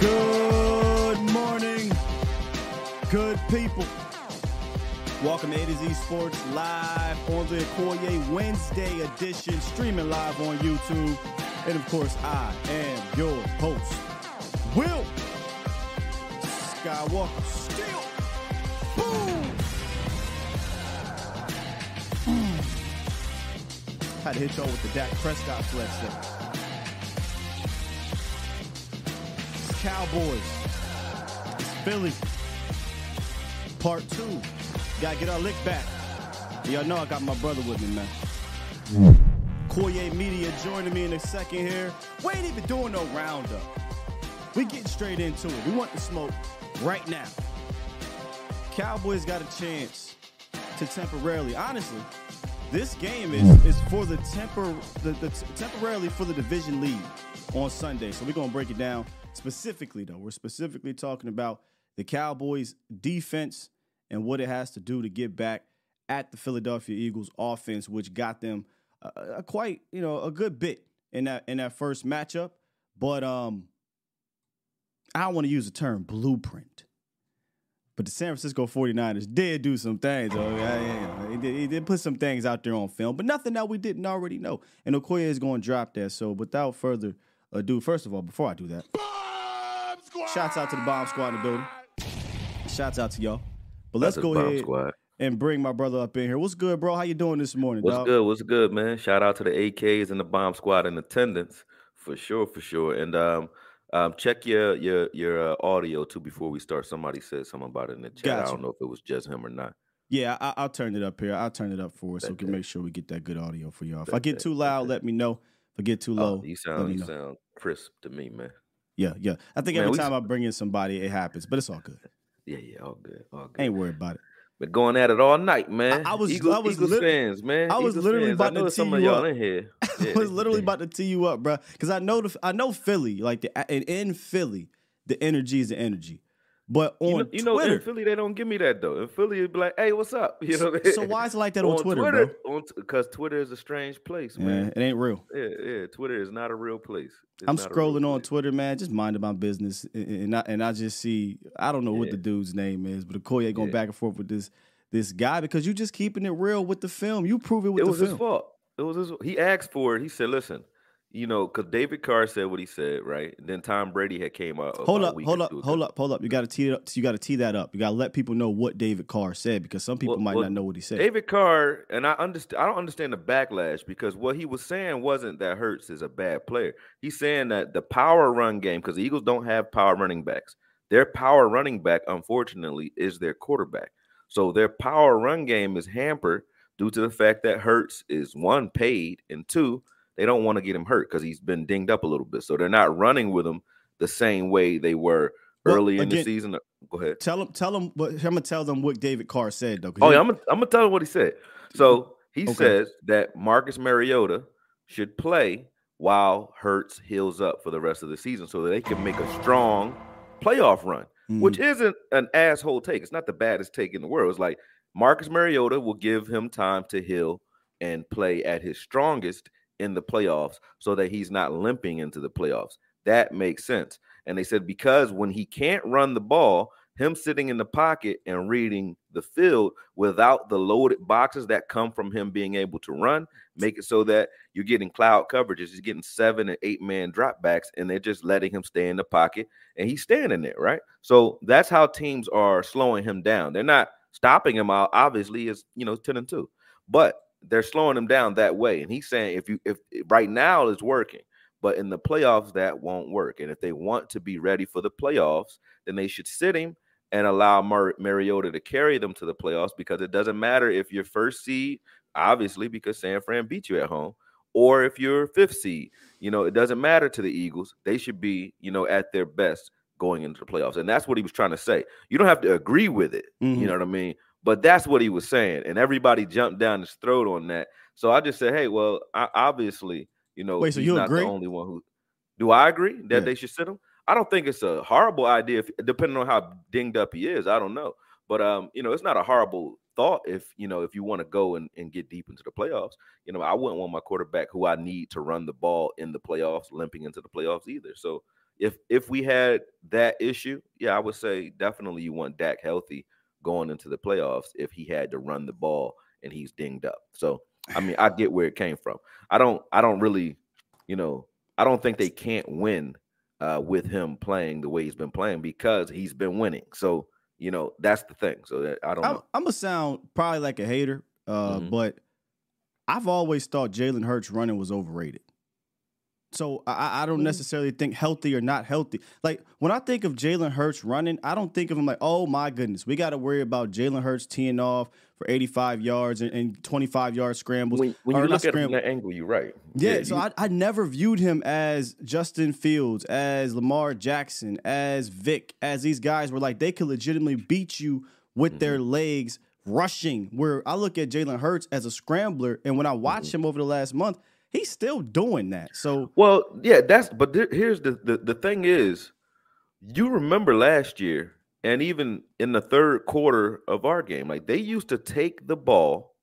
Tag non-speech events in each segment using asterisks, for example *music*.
Good morning, good people. Welcome to A to Z Sports live on the Okoye Wednesday edition, streaming live on YouTube. And of course, I am your host, Will Skywalker. Still, boom. Mm. Had to hit y'all with the Dak Prescott flex there. Cowboys. It's Philly. Part two. Gotta get our lick back. Y'all know I got my brother with me, man. Koye Media joining me in a second here. We ain't even doing no roundup. We getting straight into it. We want the smoke right now. Cowboys got a chance to temporarily, honestly, this game is, is for the tempor the, the temporarily for the division lead on Sunday. So we're gonna break it down specifically though. We're specifically talking about the Cowboys defense and what it has to do to get back at the Philadelphia Eagles offense, which got them a, a quite, you know, a good bit in that in that first matchup. But um I don't want to use the term blueprint. But the San Francisco 49ers did do some things. Yeah. He, did, did put some things out there on film, but nothing that we didn't already know. And Okoye is going to drop that. So without further ado, first of all, before I do that, shouts out to the Bomb Squad in the building. Shouts out to y'all. But let's That's go ahead Squad. and bring my brother up in here. What's good, bro? How you doing this morning, What's dog? good? What's good, man? Shout out to the AKs and the bomb squad in attendance for sure, for sure. And um, um, check your your your uh, audio too before we start. Somebody said something about it in the chat. I don't know if it was just him or not. Yeah, I, I'll turn it up here. I'll turn it up for us so we can that. make sure we get that good audio for y'all. If I get that, too loud, that. let me know. I get too oh, low, Oh, you sound you know. sound crisp to me, man. Yeah, yeah. I think Man, every we- time I bring in somebody, it happens, but it's all good. *laughs* Yeah, yeah, all good, all good. Ain't worried about it. Been going at it all night, man. I was- Eagles, I was Eagles lit- fans, man. I was Eagles literally fans. about I to there's some tee of you y'all up. in here. *laughs* I was literally about to tee you up, bro, because I know the I know Philly, like the and in Philly, the energy is the energy, but on You know, you know, Twitter. in Philly they don't give me that though. In Philly, it'd be like, "Hey, what's up?" *laughs* You know. so why is it like that on, Twitter, bro? Because Twitter is a strange place, Yeah, man. it ain't real. Yeah, yeah. Twitter is not a real place. It's I'm not a real scrolling on place. Twitter, man, just minding my business, and- and I, and I just see I don't know what the dude's name is, but Okoye going Yeah. back and forth with this this guy because you just keeping it real with the film. You prove it with It the film. It was his fault. It was his. He asked for it. He said, "Listen, you know, because David Carr said what he said, right? And then Tom Brady had came out. Hold up, hold up, hold up, hold up. You got to tee it up. You got to tee that up. You got to let people know what David Carr said because some people Well- might well, not know what he said. David Carr, and I understand. I don't understand the backlash because what he was saying wasn't that Hurts is a bad player. He's saying that the power run game, because the Eagles don't have power running backs. Their power running back, unfortunately, is their quarterback. So their power run game is hampered due to the fact that Hurts is one paid and two they don't want to get him hurt because he's been dinged up a little bit. So they're not running with him the same way they were Well, early in the season. Go ahead. Tell them, tell them. What, I'm gonna tell them what David Carr said though. Oh yeah, I'm gonna, I'm gonna tell you what he said. So he Okay. says that Marcus Mariota should play while Hurts heals up for the rest of the season, so that they can make a strong playoff run. Mhm. Which isn't an asshole take. It's not the baddest take in the world. It's like Marcus Mariota will give him time to heal and play at his strongest in the playoffs, so that he's not limping into the playoffs. That makes sense. And they said because when he can't run the ball, him sitting in the pocket and reading the field without the loaded boxes that come from him being able to run, make it so that you're getting cloud coverages. He's getting seven and eight man dropbacks, and they're just letting him stay in the pocket, and he's standing there, right? So that's how teams are slowing him down. They're not stopping him out. Obviously, is you know ten and two, but they're slowing him down that way. And he's saying if you if right now it's working, but in the playoffs that won't work. And if they want to be ready for the playoffs, then they should sit him and allow Mar- Mariota to carry them to the playoffs because it doesn't matter if you're first seed, obviously, because San Fran beat you at home, or if you're fifth seed. You know, it doesn't matter to the Eagles. They should be, you know, at their best going into the playoffs. And that's what he was trying to say. You don't have to agree with it. Mm-hmm. You know what I mean? But that's what he was saying. And everybody jumped down his throat on that. So I just said, hey, well, I, obviously, you know, Wait, so you not agree? the only one who do I agree that yeah. they should sit him? I don't think it's a horrible idea, if, depending on how dinged up he is. I don't know, but um, you know, it's not a horrible thought if you know if you want to go and, and get deep into the playoffs. You know, I wouldn't want my quarterback who I need to run the ball in the playoffs limping into the playoffs either. So if if we had that issue, yeah, I would say definitely you want Dak healthy going into the playoffs if he had to run the ball and he's dinged up. So I mean, I get where it came from. I don't I don't really, you know, I don't think they can't win uh, with him playing the way he's been playing because he's been winning. So you know that's the thing. So that I don't. I'm. I'm gonna sound probably like a hater, uh, mm-hmm. but I've always thought Jalen Hurts running was overrated. So I, I don't mm. necessarily think healthy or not healthy. Like when I think of Jalen Hurts running, I don't think of him like, oh my goodness, we got to worry about Jalen Hurts teeing off for 85 yards and, and 25 yard scrambles. When, when you look at from that angle, you're right. Yeah, yeah so you... I, I never viewed him as Justin Fields, as Lamar Jackson, as Vic, as these guys were like they could legitimately beat you with mm-hmm. their legs rushing. Where I look at Jalen Hurts as a scrambler, and when I watch mm-hmm. him over the last month he's still doing that. So well, yeah, that's but here's the, the the thing is, you remember last year and even in the third quarter of our game, like they used to take the ball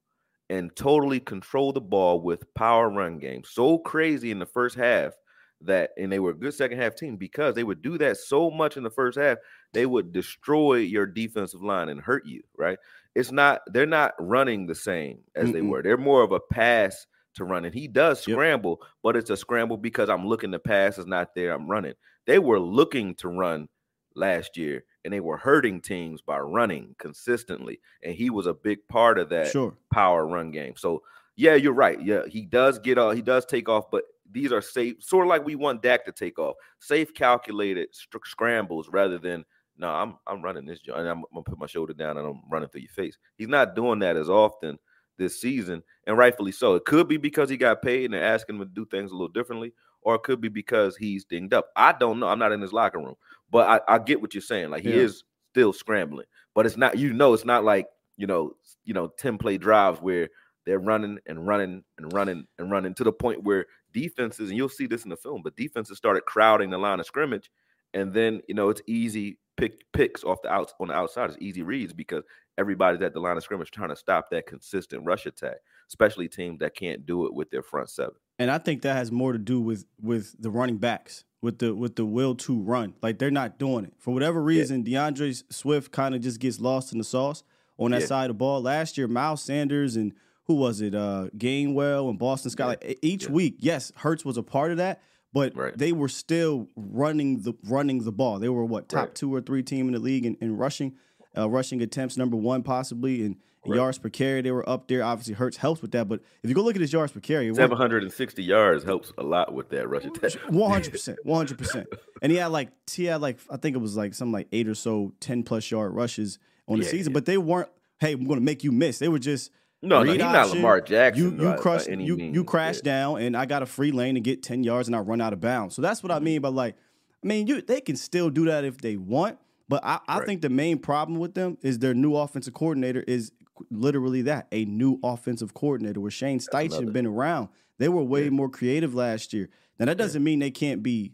and totally control the ball with power run game. So crazy in the first half that and they were a good second half team because they would do that so much in the first half, they would destroy your defensive line and hurt you, right? It's not they're not running the same as Mm-mm. they were. They're more of a pass to run. And he does scramble, yep. but it's a scramble because I'm looking the pass is not there. I'm running. They were looking to run last year and they were hurting teams by running consistently. And he was a big part of that sure. power run game. So yeah, you're right. Yeah, he does get off, he does take off, but these are safe, sort of like we want Dak to take off, safe, calculated scrambles rather than no, I'm I'm running this joint and I'm gonna put my shoulder down and I'm running through your face. He's not doing that as often this season, and rightfully so. It could be because he got paid and they're asking him to do things a little differently, or it could be because he's dinged up. I don't know. I'm not in his locker room, but I, I get what you're saying. Like he yeah. is still scrambling, but it's not. You know, it's not like you know, you know, ten play drives where they're running and running and running and running to the point where defenses, and you'll see this in the film, but defenses started crowding the line of scrimmage, and then you know it's easy pick picks off the outs on the outside. is easy reads because everybody's at the line of scrimmage trying to stop that consistent rush attack, especially teams that can't do it with their front seven. And I think that has more to do with with the running backs, with the with the will to run. Like they're not doing it for whatever reason. Yeah. D'Andre Swift kind of just gets lost in the sauce on that yeah. side of the ball. Last year, Miles Sanders and who was it? Uh, Gainwell and Boston Scott. Yeah. Like each week, yes, Hurts was a part of that, but right. they were still running the running the ball. They were what top right. two or three team in the league in, in rushing uh, rushing attempts, number one possibly, and, right. yards per carry they were up there. Obviously, Hurts helps with that, but if you go look at his yards per carry, seven hundred and sixty yards helps a lot with that rush attack. One hundred percent, one hundred percent. And he had like he had like I think it was like something like eight or so ten plus yard rushes on the season, yeah. but they weren't. Hey, I'm going to make you miss. They were just no, no, he's not Lamar Jackson. You you crush you means. you crash yeah. down, and I got a free lane to get ten yards, and I run out of bounds. So that's what. I mean by like, I mean you they can still do that if they want, but I, I right. think the main problem with them is their new offensive coordinator is literally that a new offensive coordinator. Where Shane Steichen been around, they were way yeah. more creative last year. Now that doesn't yeah. mean they can't be,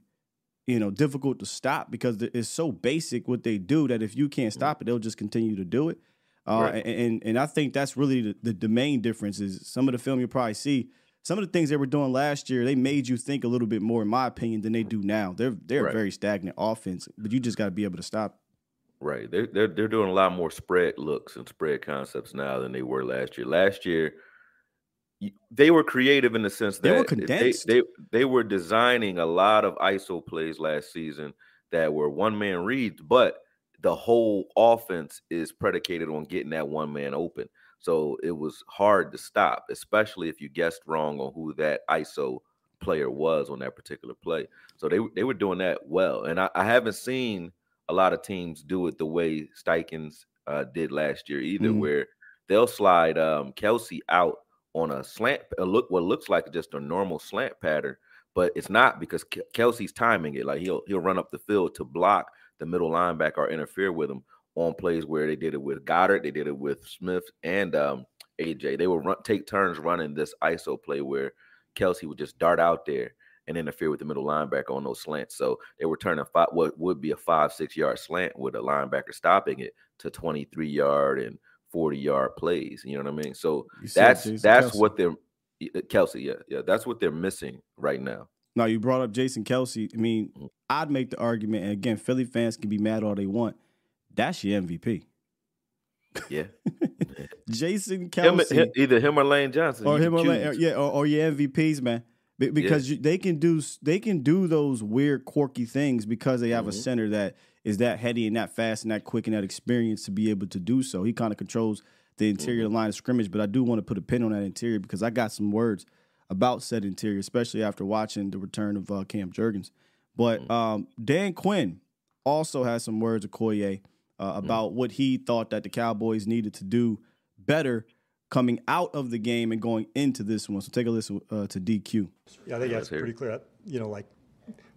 you know, difficult to stop because it's so basic what they do that if you can't mm-hmm. stop it, they'll just continue to do it. Uh, right. and and I think that's really the, the, the main difference is some of the film you'll probably see. Some of the things they were doing last year, they made you think a little bit more, in my opinion, than they do now. They're they're right. very stagnant offense, but you just got to be able to stop Right. They're, they're they're doing a lot more spread looks and spread concepts now than they were last year. Last year, they were creative in the sense that they were condensed. They, they, they were designing a lot of ISO plays last season that were one man reads, but the whole offense is predicated on getting that one man open. So it was hard to stop, especially if you guessed wrong on who that ISO player was on that particular play. So they they were doing that well, and I, I haven't seen a lot of teams do it the way Steichen's uh, did last year either, mm-hmm. where they'll slide um, Kelce out on a slant, a look what looks like just a normal slant pattern, but it's not because Kelce's timing it. Like he'll he'll run up the field to block the middle linebacker or interfere with him on plays where they did it with Goedert, they did it with Smith and um, AJ. They would run, take turns running this ISO play where Kelce would just dart out there and interfere with the middle linebacker on those slants. So they were turning five, what would be a five, six yard slant with a linebacker stopping it to 23 yard and 40 yard plays. You know what I mean? So that's that's Kelce. what they're Kelce, yeah, yeah, that's what they're missing right now. Now you brought up Jason Kelce. I mean, mm-hmm. I'd make the argument, and again, Philly fans can be mad all they want. That's your MVP. *laughs* Yeah. Jason Kelce. Him, either him or Lane Johnson. Or him or Lane, yeah, or, or, your MVPs, man. because yeah. you, they can do they can do those weird, quirky things because they have mm-hmm. a center that is that heady and that fast and that quick and that experience to be able to do so. He kind of controls the interior mm-hmm. line of scrimmage, but I do want to put a pin on that interior because I got some words about said interior, especially after watching the return of uh, Cam Jurgens. But mm-hmm. um, Dan Quinn also has some words of Koye uh, mm-hmm. about what he thought that the Cowboys needed to do better coming out of the game and going into this one. So take a listen uh, to DQ. Yeah, I think that's pretty clear. You know, like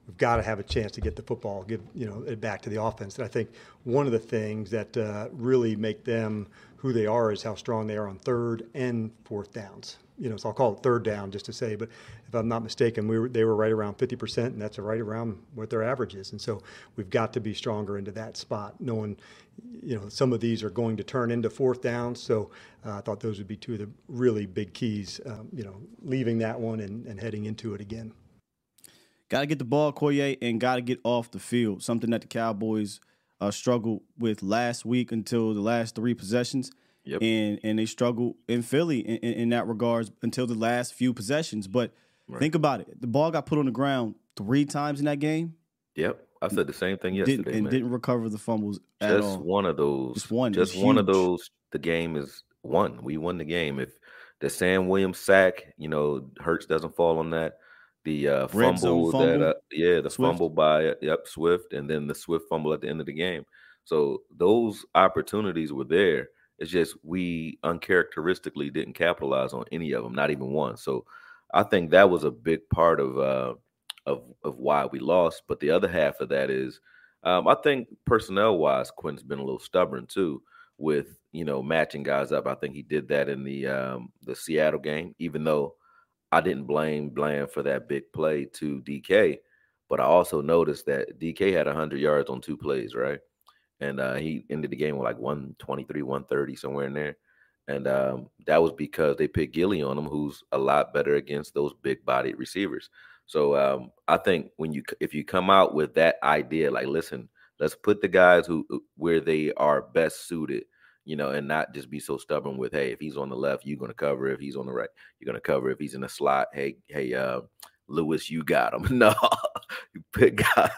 we've got to have a chance to get the football, give you know it back to the offense. And I think one of the things that uh, really make them who they are is how strong they are on third and fourth downs. You know, so I'll call it third down just to say, but if I'm not mistaken, we were, they were right around 50%, and that's right around what their average is. And so we've got to be stronger into that spot, knowing, you know, some of these are going to turn into fourth downs. So uh, I thought those would be two of the really big keys, um, you know, leaving that one and, and heading into it again. Got to get the ball, Koye, and got to get off the field. Something that the Cowboys uh, struggled with last week until the last three possessions. Yep. And and they struggled in Philly in, in, in, that regards until the last few possessions. But right. think about it: the ball got put on the ground three times in that game. Yep, I said the same thing yesterday, didn't, and man. didn't recover the fumbles Just one of those. Just one. Just one of those. The game is won. We won the game. If the Sam Williams sack, you know, Hurts doesn't fall on that the uh, fumble, fumble, that uh, yeah, the Swift. fumble by yep Swift, and then the Swift fumble at the end of the game. So those opportunities were there. It's just we uncharacteristically didn't capitalize on any of them, not even one. So I think that was a big part of uh, of of why we lost. But the other half of that is, um, I think personnel wise, Quinn's been a little stubborn too with you know matching guys up. I think he did that in the um, the Seattle game, even though I didn't blame Bland for that big play to DK, but I also noticed that DK had 100 yards on two plays, right? And uh, he ended the game with like 123, 130, somewhere in there. And um, that was because they picked Gilly on him, who's a lot better against those big bodied receivers. So um, I think when you if you come out with that idea, like listen, let's put the guys who where they are best suited you know, and not just be so stubborn with, hey, if he's on the left, you're gonna cover. If he's on the right, you're gonna cover. If he's in the slot, hey, hey, uh, Lewis, you got him. *laughs* no, you pick *laughs* guys,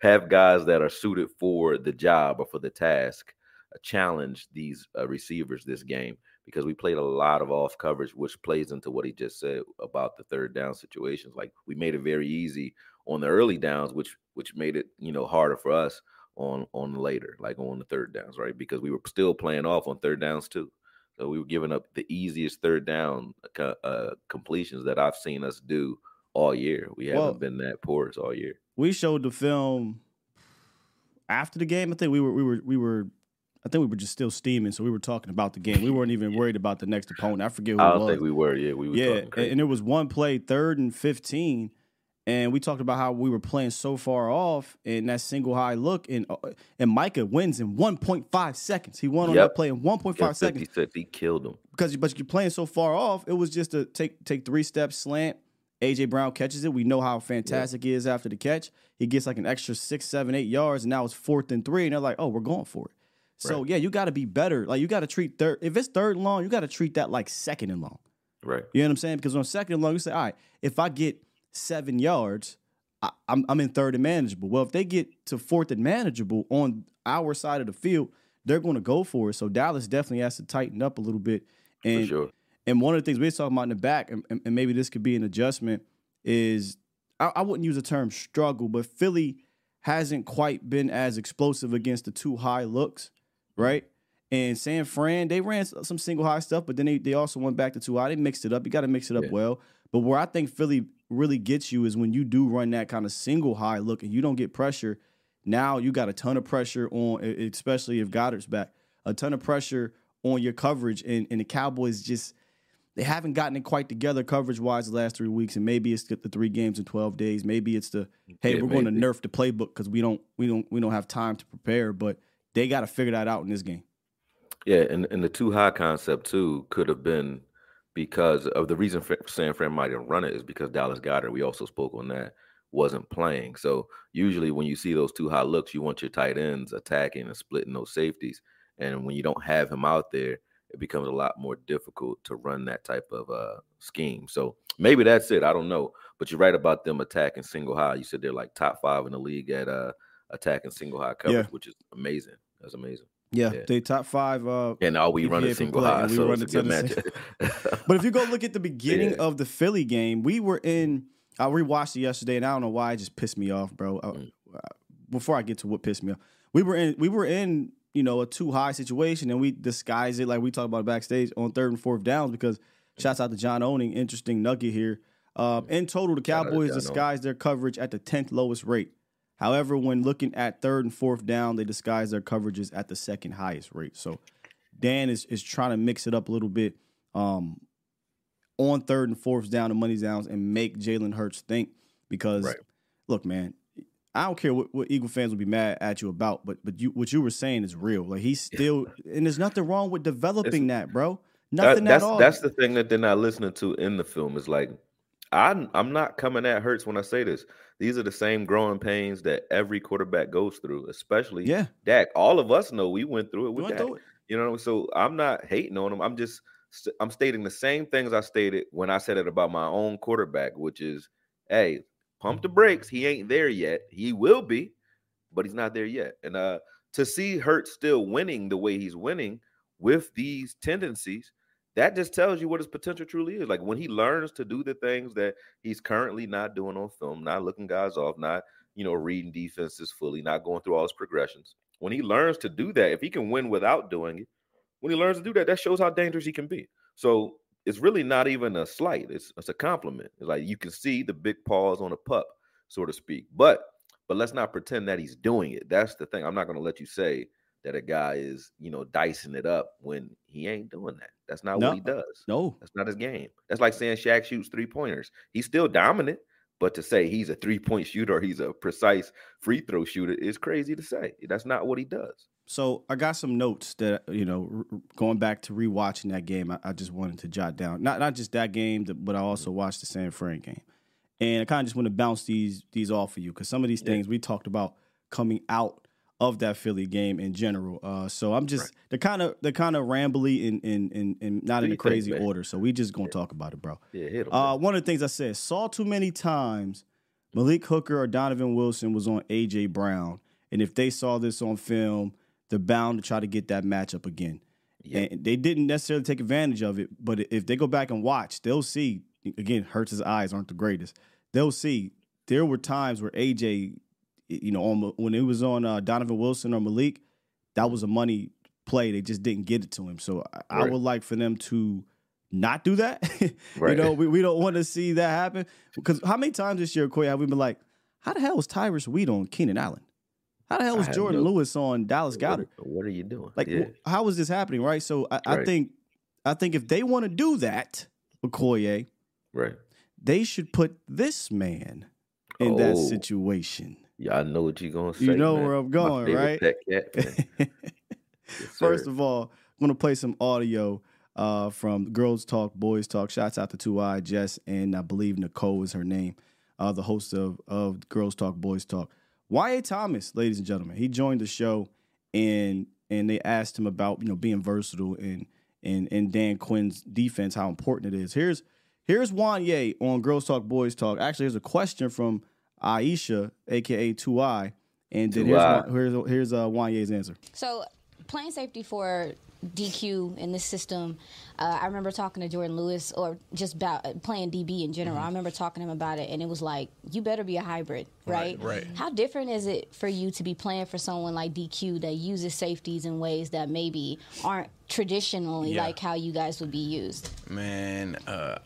have guys that are suited for the job or for the task. Uh, challenge these uh, receivers this game because we played a lot of off coverage, which plays into what he just said about the third down situations. Like we made it very easy on the early downs, which which made it you know harder for us on on later, like on the third downs, right? Because we were still playing off on third downs too. So we were giving up the easiest third down uh, uh completions that I've seen us do all year. We haven't well, been that porous all year. We showed the film after the game. I think we were we were we were I think we were just still steaming, so we were talking about the game. We weren't even *laughs* worried about the next opponent. I forget who I don't was. think we were. Yeah, we were. Yeah, and, and there was one play, third and fifteen, and we talked about how we were playing so far off in that single high look, and uh, and Micah wins in 1.5 seconds. He won on yep. that play in 1.5 yeah, seconds. He said he killed him because but you're playing so far off. It was just a take take three steps slant AJ Brown catches it. We know how fantastic he is after the catch. He gets like an extra six, seven, eight yards, and now it's fourth and three, and they're like, "Oh, we're going for it." So Right. yeah, you got to be better. Like you got to treat third. If it's third and long, you got to treat that like second and long. Right. You know what I'm saying? Because on second and long, you say, all right, if I get seven yards, I, I'm I'm in third and manageable. Well, if they get to fourth and manageable on our side of the field, they're going to go for it. So Dallas definitely has to tighten up a little bit. And For sure. And one of the things we were talking about in the back, and, and- maybe this could be an adjustment, is I, I wouldn't use the term struggle, but Philly hasn't quite been as explosive against the two high looks, right? And San Fran, they ran some single high stuff, but then they, they also went back to two high. They mixed it up. You got to mix it up Yeah. well. But where I think Philly really gets you is when you do run that kind of single high look and you don't get pressure. Now you got a ton of pressure on, especially if Goedert's back, a ton of pressure on your coverage. And, and the Cowboys just, they haven't gotten it quite together coverage wise the last three weeks. And maybe it's the, three games in 12 days. Maybe it's the, hey, Yeah, we're going to nerf the playbook because we don't, we don't, we don't have time to prepare. But they got to figure that out in this game. Yeah, and, and the too high concept too could have been because of the reason San Fran might have run it is because Dallas Goedert, we also spoke on that, wasn't playing. So usually when you see those two high looks, you want your tight ends attacking and splitting those safeties. And when you don't have him out there, it becomes a lot more difficult to run that type of uh, scheme. So maybe that's it. I don't know. But you're right about them attacking single high. You said they're like top five in the league at uh, attacking single high coverage, Yeah. which is amazing. That's amazing. Yeah, Yeah. they top five. Uh, And all we If run is single play, high, so it's a good. *laughs* But if you go look at the beginning Yeah. of the Philly game, we were in. I rewatched it yesterday, and I don't know why it just pissed me off, bro. Mm. before I get to what pissed me off, we were in. We were in. You know, a too high situation, and we disguise it like we talked about backstage on third and fourth downs. Because shouts out to John Owning, interesting nugget here. Um, in total, the Shout out to Cowboys disguised their coverage at the tenth lowest rate. However, when looking at third and fourth down, they disguise their coverages at the second highest rate. So Dan is is trying to mix it up a little bit um, on third and fourth down and money downs and make Jalen Hurts think. Because Right. look, man, I don't care what, what Eagle fans will be mad at you about, but but you what you were saying is real. Like he's still, and there's nothing wrong with developing that, bro. That- Nothing that's at all. that's the thing that they're not listening to in the film. Is like I'm I'm not coming at Hurts when I say this. These are the same growing pains that every quarterback goes through, especially yeah, Dak. All of us know we went through it we with went Dak. through it. You know, so I'm not hating on him. I'm just I'm stating the same things I stated when I said it about my own quarterback, which is, hey, pump the brakes. He ain't there yet. He will be, but he's not there yet. And uh to see Hurt still winning the way he's winning with these tendencies, that just tells you what his potential truly is. Like when he learns to do the things that he's currently not doing on film, not looking guys off, not you know reading defenses fully, not going through all his progressions. When he learns to do that, if he can win without doing it, when he learns to do that, that shows how dangerous he can be. So it's really not even a slight; it's it's a compliment. It's like you can see the big paws on a pup, so to speak. But but let's not pretend that he's doing it. That's the thing. I'm not going to let you say that a guy is you know dicing it up when he ain't doing that. That's not No. what he does. No, That's not his game. That's like saying Shaq shoots three pointers. He's still dominant, but to say he's a three point shooter or he's a precise free throw shooter is crazy to say. That's not what he does. So I got some notes that you know, r- going back to rewatching that game, I, I just wanted to jot down. Not not just that game, but I also watched the San Fran game, and I kind of just want to bounce these these off of you because some of these Yeah. things we talked about coming out of that Philly game in general. Uh, so I'm just they're kind of they're kind of rambly and and and, and not in a crazy man. order. So we just gonna talk about it, bro. Yeah, hit. Uh, one of the things I said, saw too many times Malik Hooker or Donovan Wilson was on AJ Brown. And if they saw this on film, they're bound to try to get that matchup again. Yeah. And they didn't necessarily take advantage of it, but if they go back and watch, they'll see again, Hurts' eyes aren't the greatest. They'll see there were times where AJ, you know, on, when it was on uh, Donovan Wilson or Malik, that was a money play. They just didn't get it to him. So I, I would like for them to not do that. *laughs* you know, we, we don't want to see that happen. Because how many times this year, Quay, have we been like, how the hell was Tyrus Wheat on Keenan Allen? How the hell was Jourdan no- Lewis on Dallas Goedert? are, what are you doing? Like, yeah. how is this happening, right? So I, I think, I think if they want to do that, Okoye, right. they should put this man in that Oh. situation. Yeah, I know what you're gonna say. You know man. where I'm going, right? Cat. *laughs* Yes, First of all, I'm gonna play some audio uh, from Girls Talk, Boys Talk. Shouts out to Two Eye Jess and I believe Nicole is her name, uh, the host of of Girls Talk, Boys Talk. Y.A. Thomas, ladies and gentlemen, he joined the show and and they asked him about you know being versatile and and and Dan Quinn's defense, how important it is. Here's here's Juanyeh on Girls Talk, Boys Talk. Actually, here's a question from Aisha, aka Two I. and then here's here's here's uh, Juanyeh's answer. So playing safety for DQ in this system. Uh, I remember talking to Jourdan Lewis, or just about uh, playing DB in general. Mm-hmm. I remember talking to him about it, and it was like, you better be a hybrid, right? Right. right. How different is it for you to be playing for someone like DQ that uses safeties in ways that maybe aren't traditionally yeah. like how you guys would be used? Man, uh,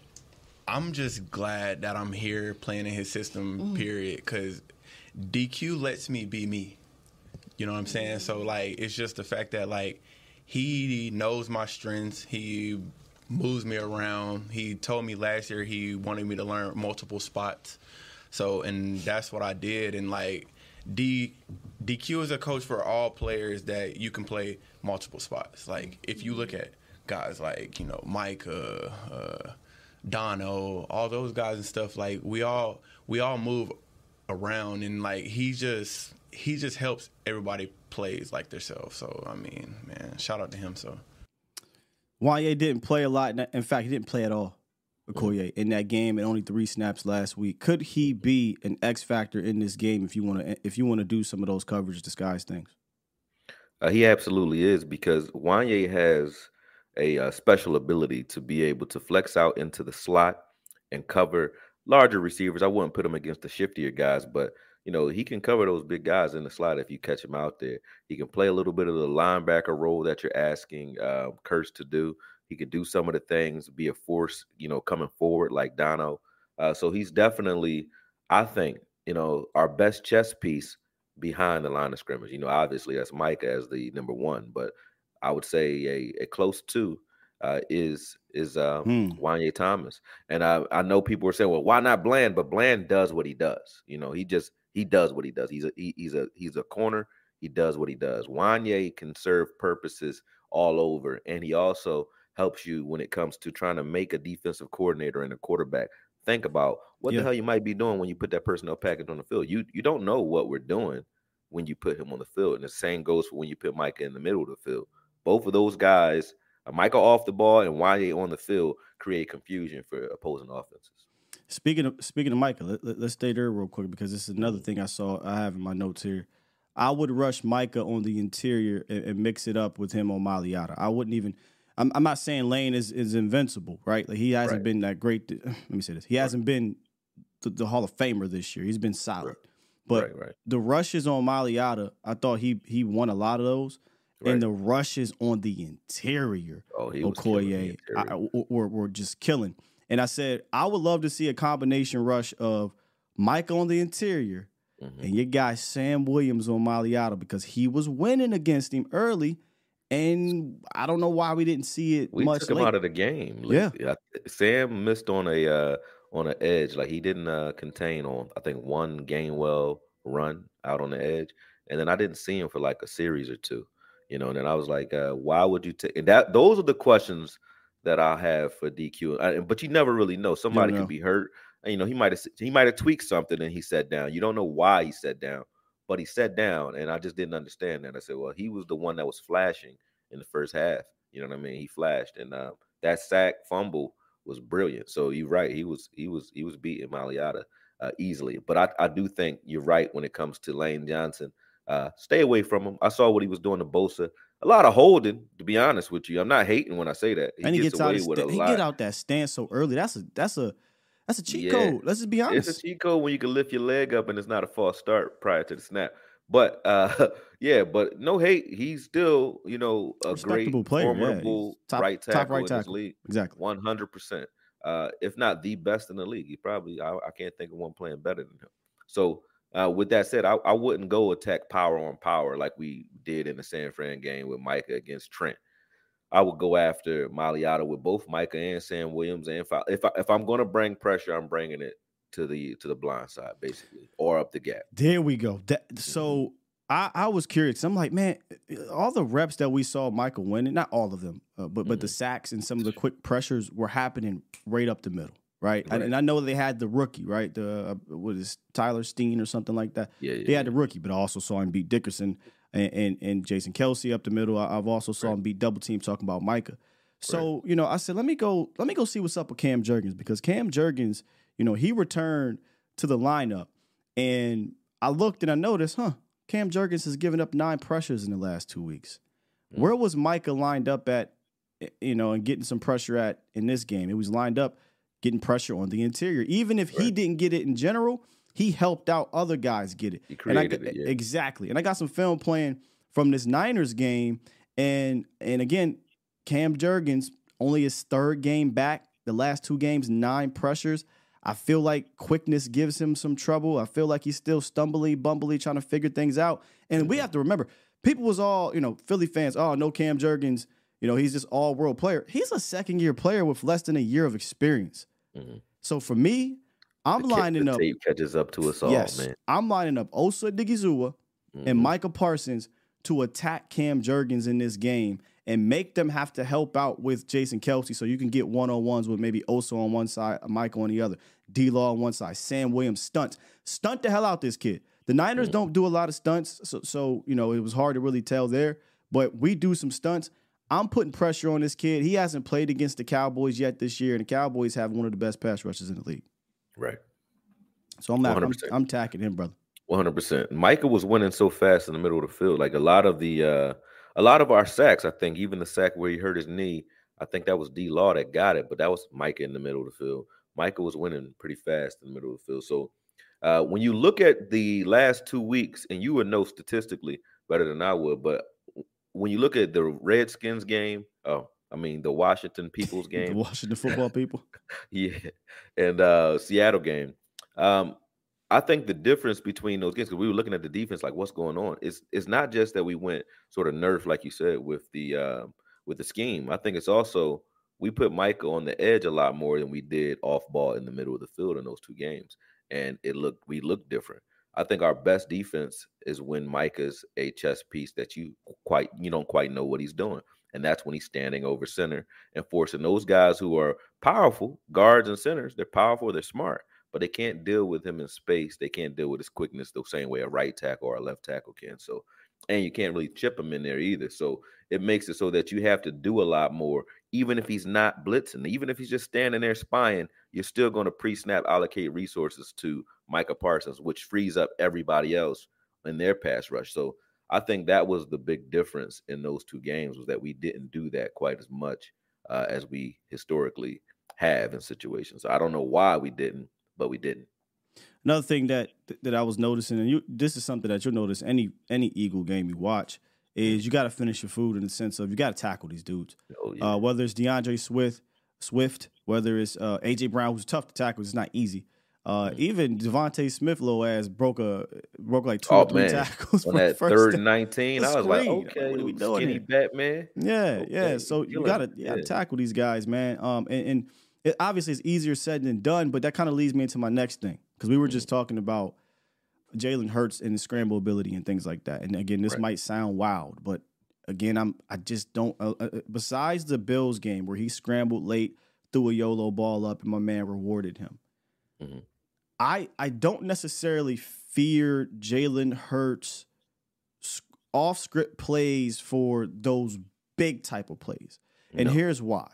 I'm just glad that I'm here playing in his system, mm-hmm. period, because DQ lets me be me. You know what I'm saying? So, like, it's just the fact that, like, he knows my strengths. He moves me around. He told me last year he wanted me to learn multiple spots. So, and that's what I did. And like D DQ is a coach for all players that you can play multiple spots. Like if you look at guys like you know Mike, uh, uh, Dono, all those guys and stuff. Like we all we all move around, and like he just he just helps everybody plays like themselves. So I mean, man, shout out to him. So Juanyeh didn't play a lot. In fact, he didn't play at all. Okoye in that game and only three snaps last week. Could he be an X factor in this game if you want to if you want to do some of those coverage disguise things? Uh, he absolutely is because Juanyeh has a, uh, special ability to be able to flex out into the slot and cover larger receivers. I wouldn't put him against the shiftier guys, but you know, he can cover those big guys in the slot if you catch him out there. He can play a little bit of the linebacker role that you're asking uh, Kearse to do. He could do some of the things, be a force, you know, coming forward like Dono. Uh, so he's definitely, I think, you know, our best chess piece behind the line of scrimmage. You know, obviously that's Mike as the number one, but I would say a, a close two uh, is is uh, hmm. Juanyeh Thomas. And I, I know people are saying, well, why not Bland? But Bland does what he does. You know, he just he does what he does. He's a he, he's a he's a corner. He does what he does. Juanyeh can serve purposes all over, and he also helps you when it comes to trying to make a defensive coordinator and a quarterback think about what yeah. the hell you might be doing when you put that personnel package on the field. You you don't know what we're doing when you put him on the field, and the same goes for when you put Micah in the middle of the field. Both of those guys, uh, Micah off the ball and Juanyeh on the field, create confusion for opposing offenses. Speaking of speaking of Micah, let, us let, stay there real quick because this is another thing I saw. I have in my notes here. I would rush Micah on the interior and, and mix it up with him on Mailata. I wouldn't even. I'm, I'm, not saying Lane is, is invincible, right? Like he hasn't right. been that great. *sighs* Let me say this: he hasn't been the, the, Hall of Famer this year. He's been solid, right. but the rushes on Mailata, I thought he he won a lot of those. And the rushes on the interior, oh, he Okoye, were, were just killing. And I said, I would love to see a combination rush of Mike on the interior mm-hmm. and your guy Sam Williams on Mailata because he was winning against him early. And I don't know why we didn't see it we much. took him late. out of the game. Yeah. Sam missed on a uh, on an edge. Like he didn't uh, contain on I think one Gainwell run out on the edge. And then I didn't see him for like a series or two. You know, and then I was like, uh, why would you take and that those are the questions that I'll have for DQ. I, but you never really know. Somebody know. could be hurt. And, you know, he might have he might have tweaked something and he sat down. You don't know why he sat down, but he sat down, and I just didn't understand that. I said, well, he was the one that was flashing in the first half. You know what I mean? He flashed, and uh, that sack fumble was brilliant. So you're right. He was he was he was beating Mailata uh, easily. But I, I do think you're right when it comes to Lane Johnson. Uh, stay away from him. I saw what he was doing to Bosa a lot of holding, to be honest with you. I'm not hating when I say that. He and he gets, gets away out with st- a he lot. get out that stance so early. That's a that's a that's a cheat yeah. code. Let's just be honest. It's a cheat code when you can lift your leg up and it's not a false start prior to the snap. But uh *laughs* yeah, but no hate. He's still, you know, a great player, formidable yeah. top, right tackle top right in tackle. league. Exactly. One hundred percent. Uh, if not the best in the league. He probably I, I can't think of one playing better than him. So uh, with that said, I, I wouldn't go attack power on power like we did in the San Fran game with Micah against Trent. I would go after Mailata with both Micah and Sam Williams. And if I, if I, if I'm going to bring pressure, I'm bringing it to the to the blind side basically, or up the gap. There we go. That, so I, I was curious. I'm like, man, all the reps that we saw Michael winning, not all of them, uh, but but the sacks and some of the quick pressures were happening right up the middle, right? And, Right. and I know they had the rookie, right? The uh, what is Tyler Steen or something like that. Yeah, yeah, they had the rookie, but I also saw him beat Dickerson and and, and Jason Kelce up the middle. I, I've also saw him beat double team talking about Micah. So you know, I said, let me go, let me go see what's up with Cam Jurgens because Cam Jurgens, you know, he returned to the lineup, and I looked and I noticed, huh, Cam Jurgens has given up nine pressures in the last two weeks. Where was Micah lined up at, you know, and getting some pressure at in this game? It was lined up getting pressure on the interior. Even if he didn't get it in general, he helped out other guys get it. He And I it, yeah. Exactly. And I got some film playing from this Niners game. And and again, Cam Jurgens, only his third game back. The last two games, nine pressures. I feel like quickness gives him some trouble. I feel like he's still stumbly, bumbly, trying to figure things out. And we have to remember, people was all, you know, Philly fans, oh, no Cam Jurgens, you know, he's just all-world player. He's a second-year player with less than a year of experience. So for me, I'm The lining up. catches up to us all, yes, man. I'm lining up Osa Odighizuwa Mm-hmm. and Micah Parsons to attack Cam Jurgens in this game and make them have to help out with Jason Kelce so you can get one on ones with maybe Osa on one side, Micah on the other, D Law on one side, Sam Williams stunts. Stunt the hell out this kid. The Niners don't do a lot of stunts, so, so you know it was hard to really tell there. But we do some stunts. I'm putting pressure on this kid. He hasn't played against the Cowboys yet this year, and the Cowboys have one of the best pass rushes in the league. Right. So I'm not. I'm, I'm tacking him, brother. One hundred percent. Micah was winning so fast in the middle of the field. Like a lot of the uh a lot of our sacks, I think, even the sack where he hurt his knee, I think that was D Law that got it, but that was Micah in the middle of the field. Micah was winning pretty fast in the middle of the field. So uh when you look at the last two weeks, and you would know statistically better than I would, but when you look at the Redskins game, oh, I mean the Washington People's *laughs* game, The Washington football people. *laughs* yeah, and uh Seattle game. Um, I think the difference between those games, because we were looking at the defense, like what's going on. It's it's not just that we went sort of nerf, like you said, with the uh, with the scheme. I think it's also we put Michael on the edge a lot more than we did off ball in the middle of the field in those two games, and it looked we looked different. I think our best defense is when Micah's a chess piece that you quite you don't quite know what he's doing. And that's when he's standing over center and forcing those guys who are powerful, guards and centers, they're powerful, they're smart, but they can't deal with him in space. They can't deal with his quickness the same way a right tackle or a left tackle can. So, and you can't really chip him in there either. So it makes it so that you have to do a lot more, even if he's not blitzing, even if he's just standing there spying, you're still going to pre-snap allocate resources to Micah Parsons, which frees up everybody else in their pass rush. So I think that was the big difference in those two games was that we didn't do that quite as much uh, as we historically have in situations. I don't know why we didn't, but we didn't. Another thing that that I was noticing, and you this is something that you'll notice any any Eagle game you watch, is you got to finish your food in the sense of you got to tackle these dudes. Oh, yeah. Uh, whether it's D'Andre Swift, Swift, whether it's uh, AJ Brown, who's tough to tackle, it's not easy. Uh, Mm-hmm. even DeVonta Smith, little ass broke a broke like two Oh or three man, tackles *laughs* on that first third and nineteen, I was like, okay, What are we doing skinny here? Batman. Yeah, yeah. So you gotta gotta Yeah. tackle these guys, man. Um, and, and it, obviously it's easier said than done, but that kind of leads me into my next thing because we were just Mm-hmm. talking about Jalen Hurts and his scramble ability and things like that. And again, this Right. might sound wild, but again, I'm I just don't. Uh, uh, besides the Bills game where he scrambled late, threw a YOLO ball up, and my man rewarded him. Mhm. I I don't necessarily fear Jalen Hurts off script plays for those big type of plays. And No. here's why.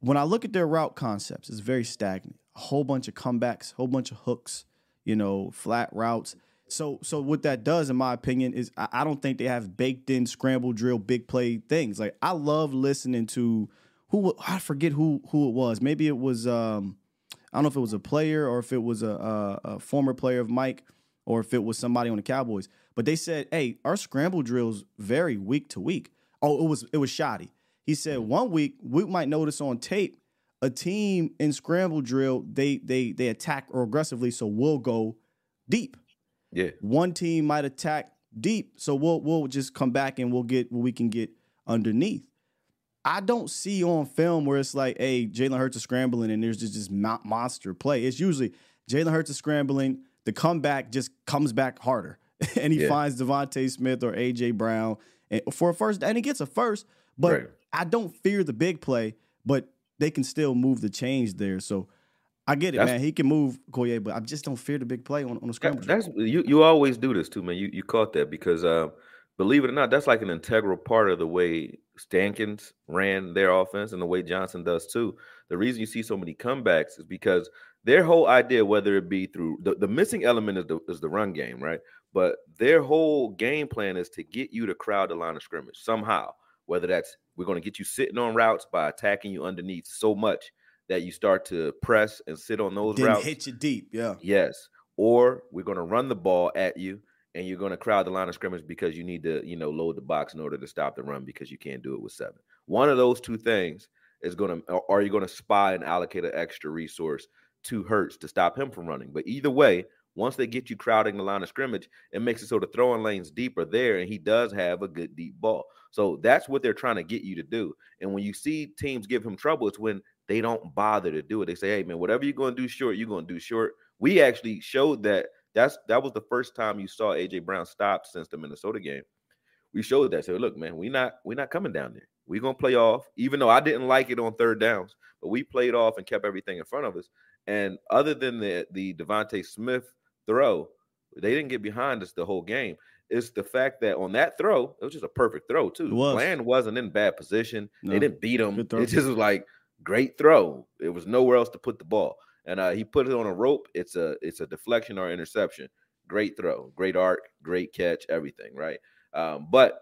When I look at their route concepts, it's very stagnant. A whole bunch of comebacks, a whole bunch of hooks, you know, flat routes. So so what that does, in my opinion, is I, I don't think they have baked in scramble drill big play things. Like I love listening to who I forget who who it was. Maybe it was um I don't know if it was a player or if it was a, a, a former player of Mike or if it was somebody on the Cowboys. But they said, "Hey, our scramble drills vary week to week." Oh, it was it was shoddy. He said mm-hmm. one week we might notice on tape a team in scramble drill they they they attack or aggressively, so we'll go deep. Yeah, One team might attack deep, so we'll we'll just come back and we'll get what we can get underneath. I don't see on film where it's like, hey, Jalen Hurts is scrambling and there's just this monster play. It's usually Jalen Hurts is scrambling, the comeback just comes back harder. *laughs* and he Yeah. finds DeVonta Smith or AJ Brown for a first, and he gets a first. But Right. I don't fear the big play, but they can still move the change there. So I get it, That's- man. He can move Koye, but I just don't fear the big play on, on the That- scramble. that's you. You always do this too, man. You you caught that because, uh, believe it or not, that's like an integral part of the way Stankins ran their offense and the way Johnson does too. The reason you see so many comebacks is because their whole idea, whether it be through the, the missing element is the is the run game, right? But their whole game plan is to get you to crowd the line of scrimmage somehow. Whether that's we're going to get you sitting on routes by attacking you underneath so much that you start to press and sit on those Didn't routes. hit you deep, yeah. Yes. Or we're going to run the ball at you and you're going to crowd the line of scrimmage because you need to, you know, load the box in order to stop the run because you can't do it with seven. One of those two things is going to, are you going to spy and allocate an extra resource to Hurts to stop him from running? But either way, once they get you crowding the line of scrimmage, it makes it so the throwing lanes deeper there, and he does have a good deep ball. So that's what they're trying to get you to do. And when you see teams give him trouble, it's when they don't bother to do it. They say, "Hey, man, whatever you're going to do short, you're going to do short." We actually showed that. That's that was the first time you saw AJ Brown stop since the Minnesota game. We showed that. So look, man, we not we not coming down there. We're gonna play off, even though I didn't like it on third downs, but we played off and kept everything in front of us. And other than the the DeVonta Smith throw, they didn't get behind us the whole game. It's the fact that on that throw, it was just a perfect throw too. Was. Bland wasn't in bad position. No. They didn't beat him. It just was like great throw. It was nowhere else to put the ball, and uh, he put it on a rope. It's a it's a deflection or interception. Great throw, great arc, great catch, everything right. Um, but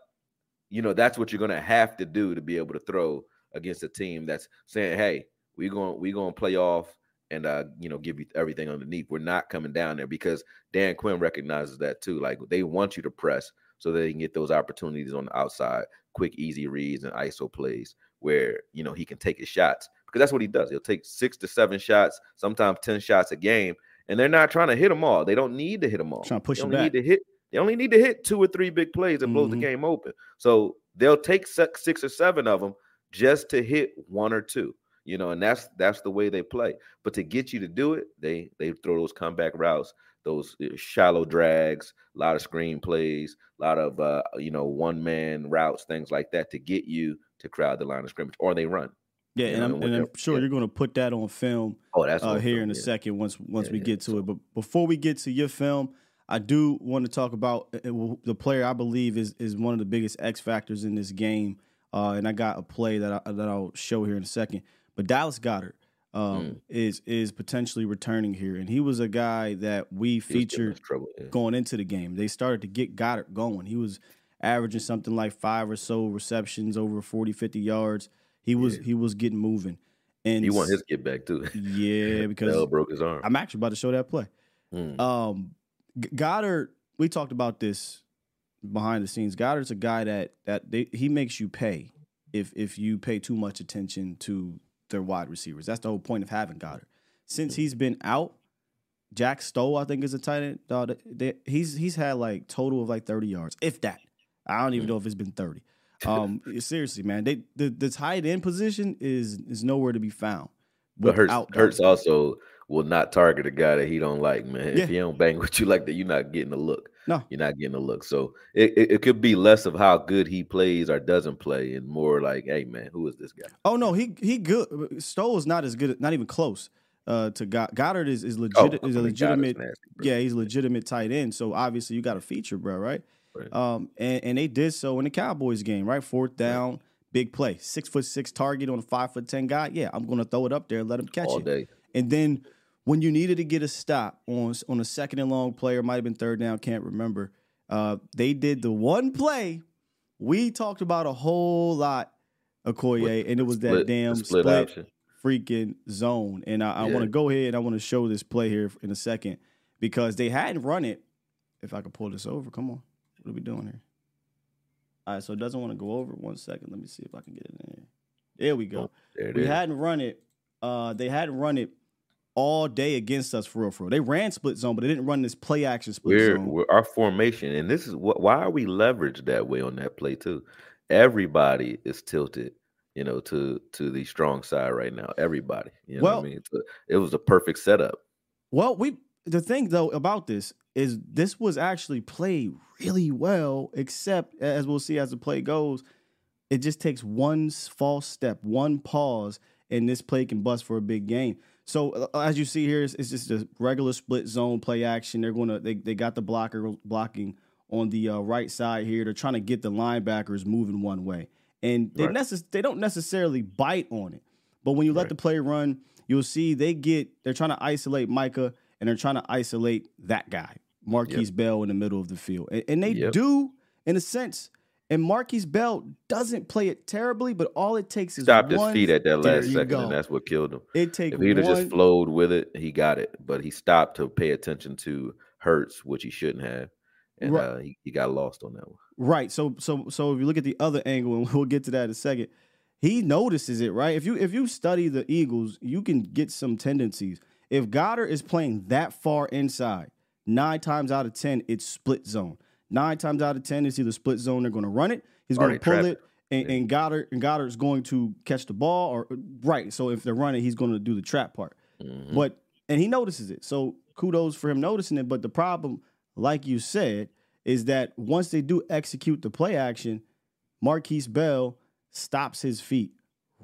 you know that's what you're gonna have to do to be able to throw against a team that's saying, "Hey, we're going we're going to play off and uh, you know give you everything underneath. We're not coming down there because Dan Quinn recognizes that too. Like they want you to press so they can get those opportunities on the outside, quick, easy reads and ISO plays where you know he can take his shots because that's what he does. He'll take six to seven shots, sometimes ten shots a game, and they're not trying to hit them all. They don't need to hit them all. Trying to push they them only back. need to hit. They only need to hit two or three big plays and blow the Mhm. game open. So they'll take six or seven of them just to hit one or two. You know, and that's that's the way they play. But to get you to do it, they they throw those comeback routes, those uh, shallow drags, a lot of screen plays, a lot of uh, you know one man routes, things like that to get you to crowd the line of scrimmage, or they run. Yeah, you and know, I'm, and I'm sure yeah. you're going to put that on film Oh, that's uh, here in a yeah. second once once Yeah, we get to it. But before we get to your film, I do want to talk about uh, uh, the player I believe is is one of the biggest X factors in this game. Uh, and I got a play that I, that I'll show here in a second. But Dallas Goedert um, Mm. is is potentially returning here, and he was a guy that we He was getting us featured trouble. going into the game. They started to get Goedert going. He was averaging something like five or so receptions over 40, 50 yards. He was he was getting moving. And He want his get back too. *laughs* yeah, because Bell broke his arm. I'm actually about to show that play. Mm. Um, Goedert, we talked about this behind the scenes. Goedert's a guy that that they, he makes you pay if if you pay too much attention to their wide receivers. That's the whole point of having Goedert. Since he's been out, Jack Stoll, I think, is a tight end. Uh, they- they- he's he's had like total of like 30 yards, if that. I don't even know if it's been 30. *laughs* Um, seriously, man, they the, the tight end position is is nowhere to be found. But Hurts, Hurts also will not target a guy that he don't like, man. Yeah. If he don't bang *laughs* with you like that, you're not getting a look. No. You're not getting a look. So it, it, it could be less of how good he plays or doesn't play, and more like, hey man, who is this guy? Oh no, he he good. Stoll is not as good, not even close. Uh, to God, Goedert is is Oh, legit I is a legitimate. nasty, yeah, he's a legitimate tight end. So obviously you got a feature, bro, right? Right. Um, and, and they did so in the Cowboys game, right? Fourth down, big play, six foot six target on a five foot ten guy. Yeah, I'm gonna throw it up there and let him catch all it. day. And then when you needed to get a stop on on a second and long play, or might have been third down, can't remember. Uh, they did the one play we talked about a whole lot, Akoye, and it was that Split- damn split, split, freaking zone. And I, I want to go ahead and I want to show this play here in a second because they hadn't run it. If I could pull this over, come on. What are we doing here? All right, so it doesn't want to go over. One second. Let me see if I can get it in here. There we go. Oh, There we is. hadn't run it. Uh, they hadn't run it all day against us for real, for real. They ran split zone, but they didn't run this play action split we're, zone. we're our formation, and this is what why are we leveraged that way on that play too? Everybody is tilted, you know, to to the strong side right now. Everybody, you know Well- what I mean? A- it was a perfect setup. Well, we the thing though about this is this was actually played really well, except as we'll see as the play goes, it just takes one false step, one pause, and this play can bust for a big gain. So uh, as you see here, it's, it's, just a regular split zone play action. They're gonna they, they got the blocker blocking on the uh, right side here. They're trying to get the linebackers moving one way, and they right. necess- they don't necessarily bite on it. But when you let right. the play run, you'll see they get they're trying to isolate Micah and they're trying to isolate that guy, Markquese yep. Bell, in the middle of the field, and, and they yep. do in a sense. And Markquese Bell doesn't play it terribly, but all it takes is stopped one, his feet at that last second, go. and that's what killed him. It takes if he'd have just flowed with it, he got it. But he stopped to pay attention to Hurts, which he shouldn't have, and right. uh, he, he got lost on that one. Right. So so so if you look at the other angle, and *laughs* we'll get to that in a second, he notices it. Right. If you if you study the Eagles, you can get some tendencies. If Goedert is playing that far inside, nine times out of ten, it's split zone. Nine times out of ten, it's either split zone. They're going to run it. He's going to pull it, and, and Goedert and Goedert's going to catch the ball. Or right. So if they're running, he's going to do the trap part. Mm-hmm. But and he notices it. So kudos for him noticing it. But the problem, like you said, is that once they do execute the play action, Markquese Bell stops his feet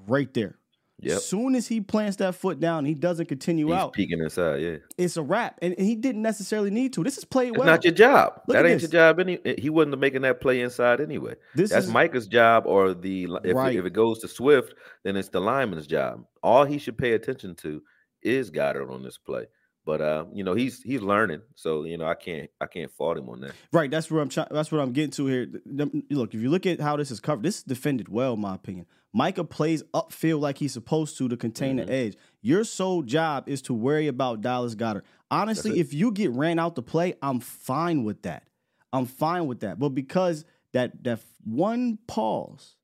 right there. Yep. As soon as he plants that foot down, he doesn't continue He's out. Peeking inside, yeah. It's a wrap, and, and he didn't necessarily need to. This is played well. Not your job. Look that ain't this. your job. Any eh, he wasn't making that play inside anyway. This That's is, Micah's job, or the if, right. it, if it goes to Swift, then it's the lineman's job. All he should pay attention to is Goedert on this play. But uh, you know, he's he's learning, so you know, I can't I can't fault him on that. Right, that's where I'm trying. That's what I'm getting to here. Look, if you look at how this is covered, this is defended well, in my opinion. Micah plays upfield like he's supposed to to contain mm-hmm. the edge. Your sole job is to worry about Dallas Goedert. Honestly, if you get ran out the play, I'm fine with that. I'm fine with that. But because that that one pause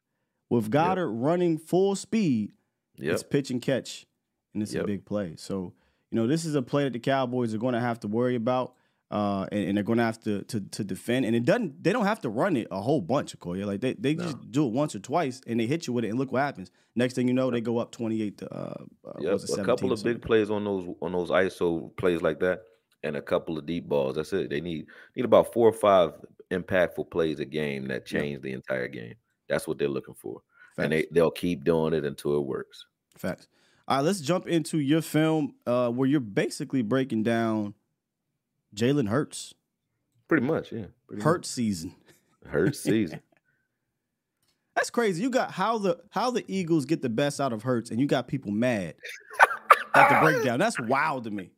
with Goedert yep. running full speed, yep. it's pitch and catch, and it's yep. a big play. So you know, this is a play that the Cowboys are going to have to worry about, uh, and, and, they're going to have to, to to defend. And it doesn't. They don't have to run it a whole bunch, Akoye. Like they they no. just do it once or twice, and they hit you with it, and look what happens. Next thing you know, they go up twenty eight to. Uh, uh yep, a couple of big plays on those on those ISO plays like that, and a couple of deep balls. That's it. They need need about four or five impactful plays a game that change yep. the entire game. That's what they're looking for, Facts. and they they'll keep doing it until it works. Facts. All right, let's jump into your film uh, where you're basically breaking down Jalen Hurts. Pretty much, yeah. Pretty Hurts season. Hurts *laughs* season. That's crazy. You got how the how the Eagles get the best out of Hurts, and you got people mad at the breakdown. That's wild to me.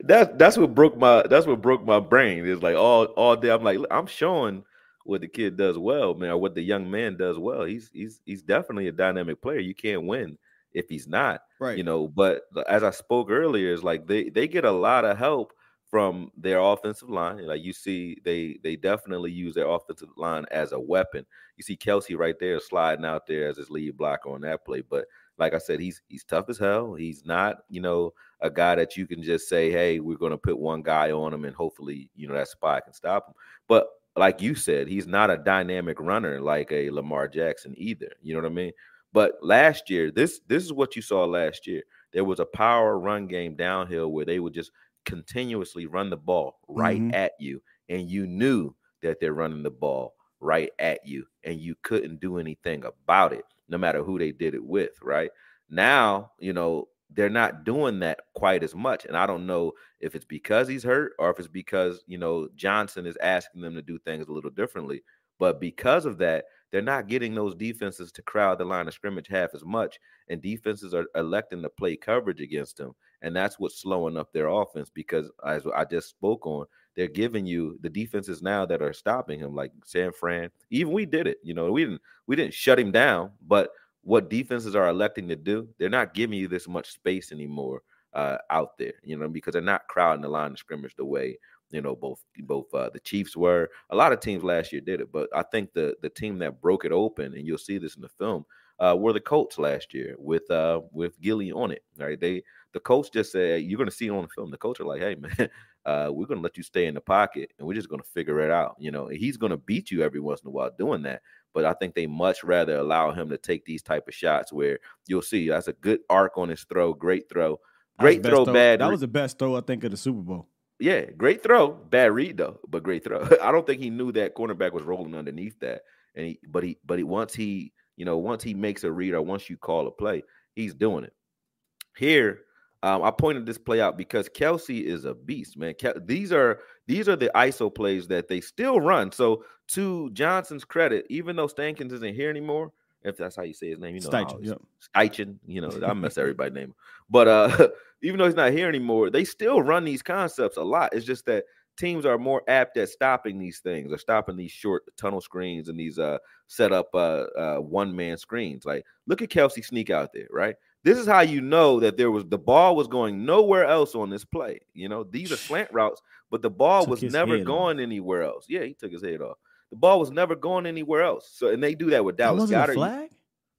That's that's what broke my that's what broke my brain. It's like all all day I'm like I'm showing what the kid does well, man, or what the young man does well. He's he's he's definitely a dynamic player. You can't win if he's not. Right. You know, but as I spoke earlier, is like they they get a lot of help from their offensive line. Like you see, they they definitely use their offensive line as a weapon. You see Kelce right there sliding out there as his lead blocker on that play. But like I said, he's he's tough as hell. He's not, you know, a guy that you can just say, hey, we're gonna put one guy on him and hopefully, you know, that spot can stop him. But like you said, he's not a dynamic runner like a Lamar Jackson either. You know what I mean? But last year, this this is what you saw last year. There was a power run game downhill where they would just continuously run the ball right mm-hmm. at you, and you knew that they're running the ball right at you, and you couldn't do anything about it, no matter who they did it with. Right now, you know they're not doing that quite as much, and I don't know if it's because he's hurt or if it's because you know Johnson is asking them to do things a little differently. But because of that, they're not getting those defenses to crowd the line of scrimmage half as much, and defenses are electing to play coverage against them, and that's what's slowing up their offense. Because as I just spoke on, they're giving you the defenses now that are stopping him, like San Fran. Even we did it, you know, we didn't we didn't shut him down, but what defenses are electing to do, they're not giving you this much space anymore uh, out there, you know, because they're not crowding the line of scrimmage the way you know, both both uh, the Chiefs were. A lot of teams last year did it, but I think the the team that broke it open, and you'll see this in the film, uh, were the Colts last year with uh, with Gilly on it. Right? They the coach just said you're going to see it on the film. The coach are like, hey *laughs* man, uh, we're going to let you stay in the pocket, and we're just going to figure it out. You know, he's going to beat you every once in a while doing that. But I think they much rather allow him to take these type of shots where you'll see that's a good arc on his throw, great throw Great throw, throw- bad. That was the best throw I think of the Super Bowl. Yeah, great throw, bad read though, but great throw. *laughs* I don't think he knew that cornerback was rolling underneath that, and he, but he, but he once he, you know, once he makes a read or once you call a play, he's doing it. Here, um, I pointed this play out because Kelce is a beast, man. Kel- these are these are the ISO plays that they still run. So to Johnson's credit, even though Stankins isn't here anymore, if that's how you say his name, you know, Steichen, yep. Steichen, you know, I mess everybody's name. But uh, *laughs* even though he's not here anymore, they still run these concepts a lot. It's just that teams are more apt at stopping these things or stopping these short tunnel screens and these uh set up uh, uh one man screens. Like look at Kelce sneak out there, right? This is how you know that there was the ball was going nowhere else on this play. You know, these are slant routes, but the ball was never head off. going anywhere else. Yeah, he took his head off. The ball was never going anywhere else. So and they do that with Dallas Goedert. You- flag.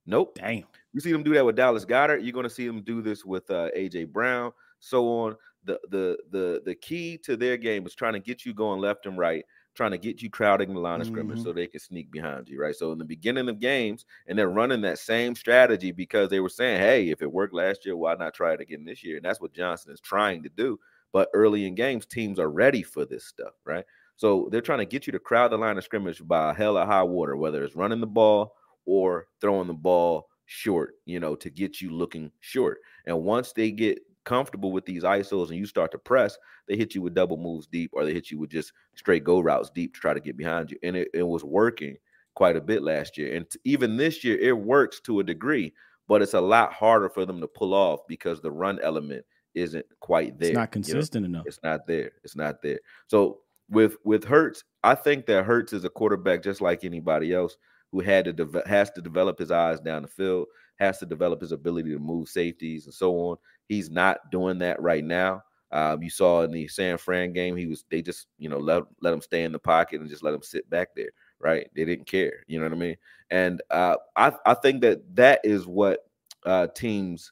Nope. Damn. You see them do that with Dallas Goedert. You're going to see them do this with uh, AJ Brown, so on. The the the the key to their game is trying to get you going left and right, trying to get you crowding the line of scrimmage Mhm. so they can sneak behind you, right? So in the beginning of games, and they're running that same strategy because they were saying, "Hey, if it worked last year, why not try it again this year?" And that's what Johnson is trying to do. But early in games, teams are ready for this stuff, right? So they're trying to get you to crowd the line of scrimmage by a hell or high water, whether it's running the ball or throwing the ball short, you know, to get you looking short. And once they get comfortable with these ISOs and you start to press, they hit you with double moves deep or they hit you with just straight go routes deep to try to get behind you. And it, it was working quite a bit last year. And t- even this year, it works to a degree, but it's a lot harder for them to pull off because the run element isn't quite there. It's not you know? consistent enough. It's not there. It's not there. So with with Hurts, I think that Hurts is a quarterback just like anybody else who had to deve- has to develop his eyes down the field, has to develop his ability to move safeties and so on. He's not doing that right now. Um, you saw in the San Fran game, he was they just you know let let him stay in the pocket and just let him sit back there. Right? They didn't care. You know what I mean? And uh, I I think that that is what uh, teams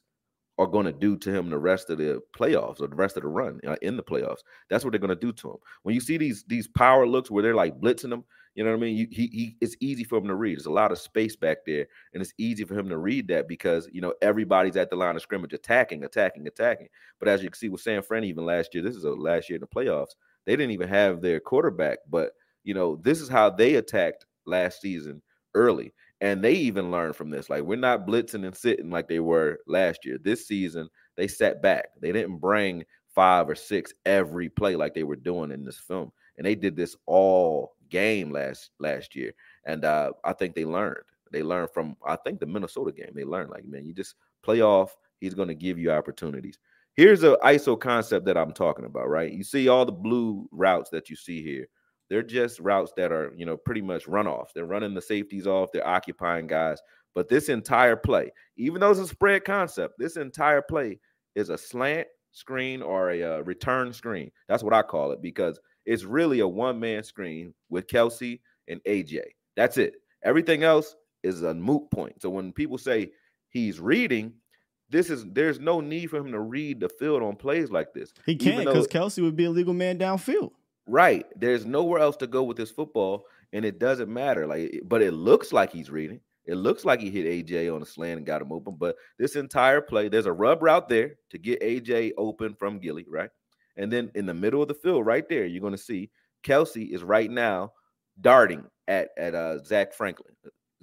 are going to do to him the rest of the playoffs or the rest of the run uh, in the playoffs. That's what they're going to do to him. When you see these these power looks where they're like blitzing him, you know what I mean? You, he, he it's easy for him to read. There's a lot of space back there, and it's easy for him to read that because you know everybody's at the line of scrimmage attacking, attacking, attacking. But as you can see with San Fran, even last year, this is a last year in the playoffs. They didn't even have their quarterback, but you know this is how they attacked last season early. And they even learned from this. Like, we're not blitzing and sitting like they were last year. This season, they sat back. They didn't bring five or six every play like they were doing in this film. And they did this all game last last year. And uh, I think they learned. They learned from I think the Minnesota game. They learned like, man, you just play off. He's going to give you opportunities. Here's a ISO concept that I'm talking about, right? You see all the blue routes that you see here. They're just routes that are, you know, pretty much runoffs. They're running the safeties off, they're occupying guys. But this entire play, even though it's a spread concept, this entire play is a slant screen or a uh, return screen. That's what I call it because it's really a one man screen with Kelce and AJ. That's it. Everything else is a moot point. So when people say he's reading, this is there's no need for him to read the field on plays like this. He can't because Kelce would be a legal man downfield. Right. There's nowhere else to go with this football, and it doesn't matter. Like, but it looks like he's reading. It looks like he hit AJ on a slant and got him open. But this entire play, there's a rub route there to get AJ open from Gilly, right? And then in the middle of the field, right there, you're going to see Kelce is right now darting at at uh, Zach Franklin,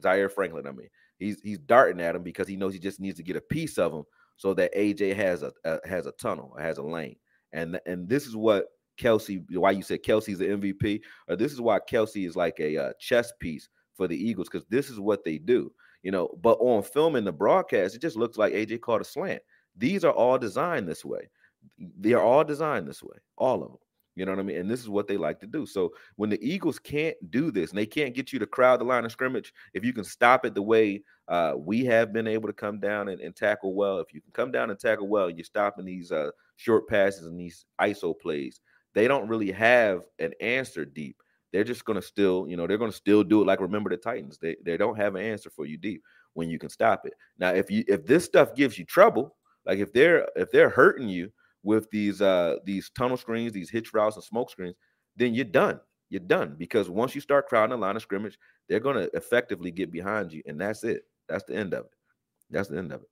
Zaire Franklin. I mean, he's he's darting at him because he knows he just needs to get a piece of him so that AJ has a, a has a tunnel, has a lane. And and this is what Kelce, why you said Kelce's the MVP, or this is why Kelce is like a uh, chess piece for the Eagles because this is what they do, you know. But on film in the broadcast, it just looks like AJ caught a slant. These are all designed this way. They are all designed this way, all of them. You know what I mean? And this is what they like to do. So when the Eagles can't do this and they can't get you to crowd the line of scrimmage, if you can stop it the way uh, we have been able to come down and, and tackle well, if you can come down and tackle well, you're stopping these uh, short passes and these ISO plays. They don't really have an answer deep. They're just gonna still, you know, they're gonna still do it like remember the Titans. They they don't have an answer for you deep when you can stop it. Now, if you if this stuff gives you trouble, like if they're if they're hurting you with these uh these tunnel screens, these hitch routes and smoke screens, then you're done. You're done because once you start crowding the line of scrimmage, they're gonna effectively get behind you, and that's it. That's the end of it. That's the end of it.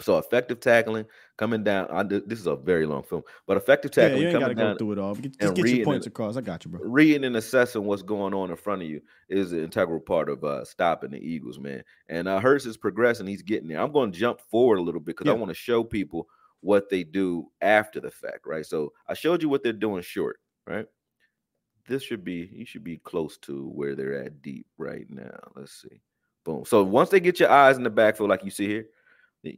So effective tackling coming down. I, this is a very long film, but effective tackling yeah, you ain't coming down go through it all. Just, just get your points and, across. I got you, bro. Reading and assessing what's going on in front of you is an integral part of uh, stopping the Eagles, man. And uh, Hurts is progressing. He's getting there. I'm going to jump forward a little bit because Yeah. I want to show people what they do after the fact, right? So I showed you what they're doing short, right? This should be you should be close to where they're at deep right now. Let's see. Boom. So once they get your eyes in the backfield, like you see here,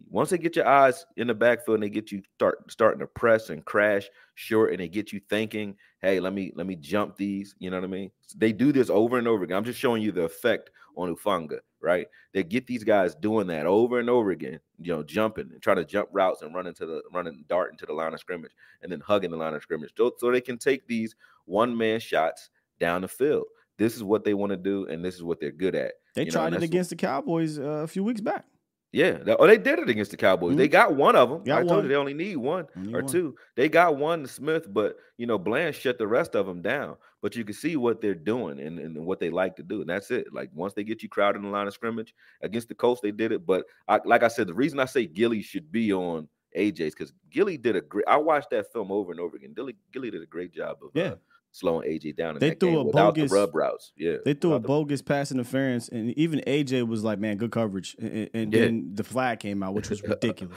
once they get your eyes in the backfield and they get you start starting to press and crash short and they get you thinking, hey, let me let me jump these. You know what I mean? They do this over and over again. I'm just showing you the effect on Ufanga, right? They get these guys doing that over and over again, you know, jumping and trying to jump routes and run into the running dart into the line of scrimmage and then hugging the line of scrimmage. So, so they can take these one man shots down the field. This is what they want to do, and this is what they're good at. They you tried and it against the Cowboys uh, a few weeks back. Yeah, oh, they did it against the Cowboys. They got one of them. Mm-hmm. Got I told one. you they only need one Only or one. two. They got one, Smith, but you know Bland shut the rest of them down. But you can see what they're doing and, and what they like to do, and that's it. Like once they get you crowded in the line of scrimmage against the Colts, they did it. But I, like I said, the reason I say Gilly should be on AJ's because Gilly did a great. I watched that film over and over again. Gilly, Gilly did a great job of Yeah. uh, slowing AJ down. They threw a bogus- the rub routes. Yeah, They threw a bogus pass interference, and even AJ was like, "Man, good coverage." And, and Yeah. then the flag came out, which was *laughs* ridiculous.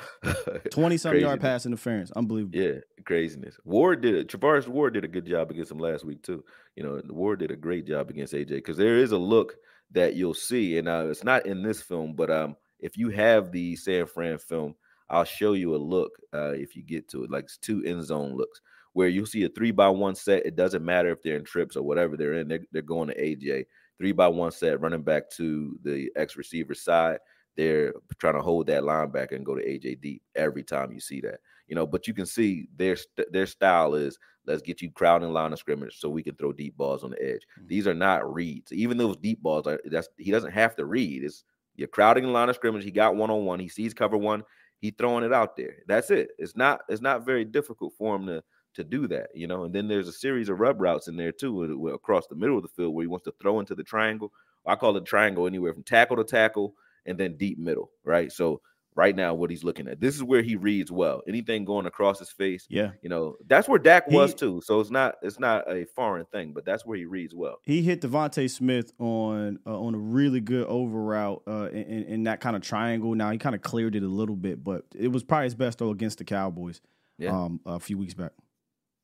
Twenty some yard pass interference, unbelievable. Yeah, craziness. Ward did it. Charvarius Ward did a good job against him last week too. You know, Ward did a great job against AJ because there is a look that you'll see, and uh, it's not in this film, but um, if you have the San Fran film, I'll show you a look uh, if you get to it. Like it's two end zone looks where you'll see a three by one set. It doesn't matter if they're in trips or whatever they're in. They're, they're going to AJ three by one set, running back to the ex receiver side. They're trying to hold that linebacker and go to AJ deep every time you see that you know. But you can see their their style is let's get you crowding line of scrimmage so we can throw deep balls on the edge. Mm. These are not reads. Even those deep balls are that's he doesn't have to read. It's you're crowding the line of scrimmage. He got one on one. He sees cover one. He throwing it out there. That's it. It's not it's not very difficult for him to to do that, you know. And then there's a series of rub routes in there too, across the middle of the field where he wants to throw into the triangle. I call it triangle anywhere from tackle to tackle and then deep middle, right? So right now, what he's looking at, this is where he reads well. Anything going across his face, Yeah, you know, that's where Dak was too. So it's not it's not a foreign thing, but that's where he reads well. he hit DeVonta Smith on uh, on a really good over route uh, in, in in that kind of triangle. Now he kind of cleared it a little bit, but it was probably his best throw against the Cowboys. Yeah. Um, a few weeks back.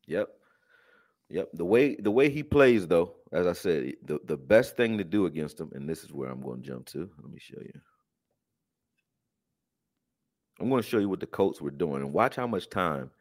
Yep. Yep. The way the way he plays, though, as I said, the, the best thing to do against him, and this is where I'm going to jump to. Let me show you. I'm going to show you what the Colts were doing and watch how much time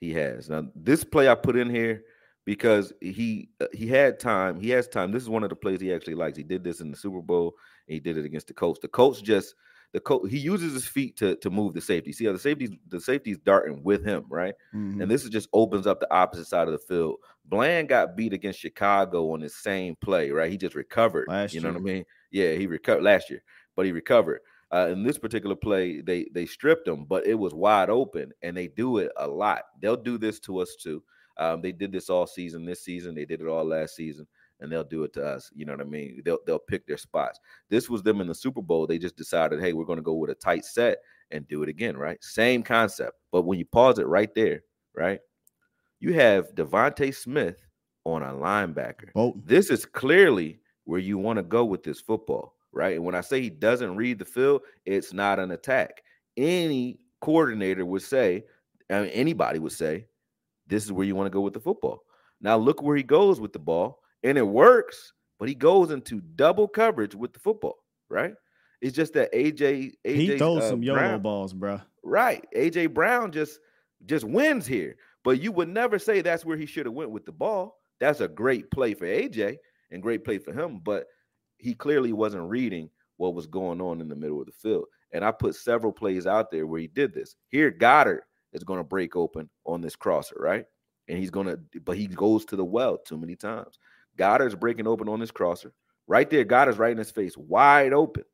he has. Now, this play I put in here because he uh, he had time. He has time. This is one of the plays he actually likes. He did this in the Super Bowl. He did it against the Colts. The Colts just the coach he uses his feet to to move the safety. See how the safeties the safety's darting with him, right? Mhm. And this is just opens up the opposite side of the field. Bland got beat against Chicago on the same play, right? He just recovered. Last you know what I mean? Yeah, he recovered last year, but he recovered. Uh, in this particular play, they they stripped him, but it was wide open, and they do it a lot. They'll do this to us too. Um, they did this all season. This season, they did it all last season, and they'll do it to us. You know what I mean? They'll they'll pick their spots. This was them in the Super Bowl. They just decided, hey, we're going to go with a tight set and do it again, right? Same concept. But when you pause it right there, right, you have DeVonta Smith on a linebacker. Bolton. This is clearly where you want to go with this football, right? And when I say he doesn't read the field, it's not an attack. Any coordinator would say, I mean, anybody would say, this is where you want to go with the football. Now look where he goes with the ball, and it works, but he goes into double coverage with the football, right? It's just that AJ, AJ he throws uh, some YOLO Brown- balls, bro. Right. AJ Brown just just wins here. But you would never say that's where he should have went with the ball. That's a great play for AJ and great play for him, but he clearly wasn't reading what was going on in the middle of the field. And I put several plays out there where he did this. Here Goedert is going to break open on this crosser, right? And he's going to but he goes to the well too many times. Goedert's breaking open on this crosser. Right there Goedert's right in his face, wide open.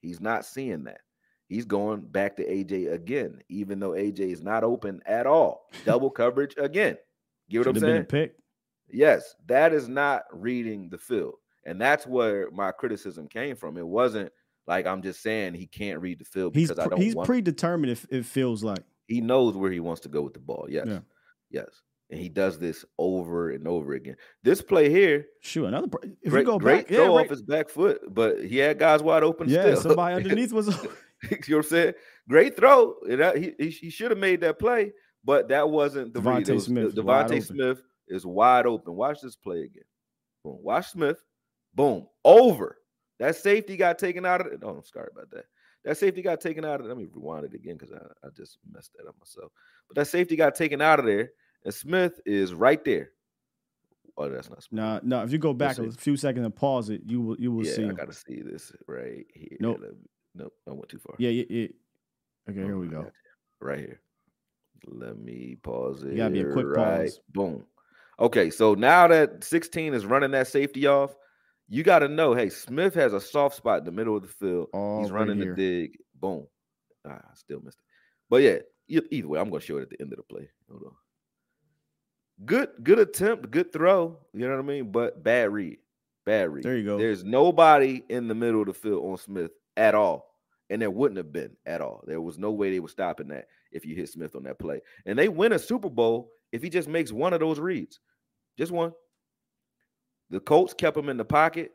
He's not seeing that. He's going back to AJ again, even though AJ is not open at all. Double *laughs* coverage again. Get what Should I'm have been a saying? pick. Yes, that is not reading the field. And that's where my criticism came from. It wasn't Like I'm just saying, he can't read the field He's because I don't he's predetermined. If it feels like he knows where he wants to go with the ball. Yes, Yeah. yes, and he does this over and over again. This play here, sure another. If great, you go great back, yeah, throw right- off his back foot, but he had guys wide open. yeah, still. somebody *laughs* underneath was. *laughs* you know what I'm saying? Great throw. That- he he, he should have made that play, but that wasn't the read. DeVonta It was- uh, Smith was wide DeVonta. Smith is wide open. Watch this play again. Boom. Watch Smith. Boom. Over. That safety got taken out of it. Oh, I'm sorry about that. That safety got taken out of it. Let me rewind it again because I, I just messed that up myself. But that safety got taken out of there, and Smith is right there. Oh, that's not Smith. Nah, no. If you go back a few seconds and pause it, you will you will yeah, see. I him. gotta see this right here. Nope. Me- nope, I went too far. Yeah, yeah, yeah. Okay, Oh, here we go. you. Right here. Let me pause it. gotta be a quick right. pause. Boom. Okay, so now that 16 is running that safety off, you got to know, hey, Smith has a soft spot in the middle of the field. All He's running here. the dig. Boom. Ah, I still missed it. But yeah, either way, I'm going to show it at the end of the play. Hold on. Good, good attempt, good throw. You know what I mean? But bad read. Bad read. There you go. There's nobody in the middle of the field on Smith at all. And there wouldn't have been at all. There was no way they were stopping that if you hit Smith on that play. And they win a Super Bowl if he just makes one of those reads. Just one. The Colts kept him in the pocket.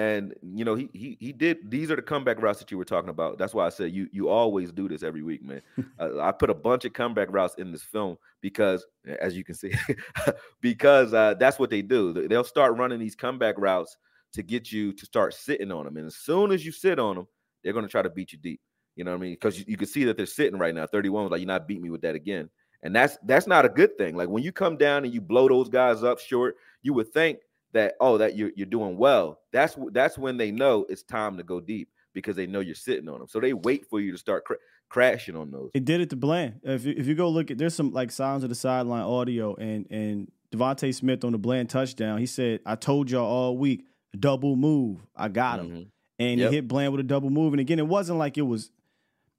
And you know, he he he did these are the comeback routes that you were talking about. That's why I said you you always do this every week, man. *laughs* uh, I put a bunch of comeback routes in this film because as you can see, *laughs* because uh, that's what they do. They- They'll start running these comeback routes to get you to start sitting on them. And as soon as you sit on them, they're going to try to beat you deep. You know what I mean? Because you, you can see that they're sitting right now. 31 was like, you're not beating me with that again. And that's that's not a good thing. Like when you come down and you blow those guys up short, you would think that oh that you're you're doing well. That's that's when they know it's time to go deep because they know you're sitting on them. So they wait for you to start cra- crashing on those. It did it to Bland. If you, if you go look at, there's some like sounds of the sideline audio, and and DeVonta Smith on the Bland touchdown. He said, "I told y'all all week, double move. I got him." Mhm. And Yep. he hit Bland with a double move. And again, it wasn't like it was.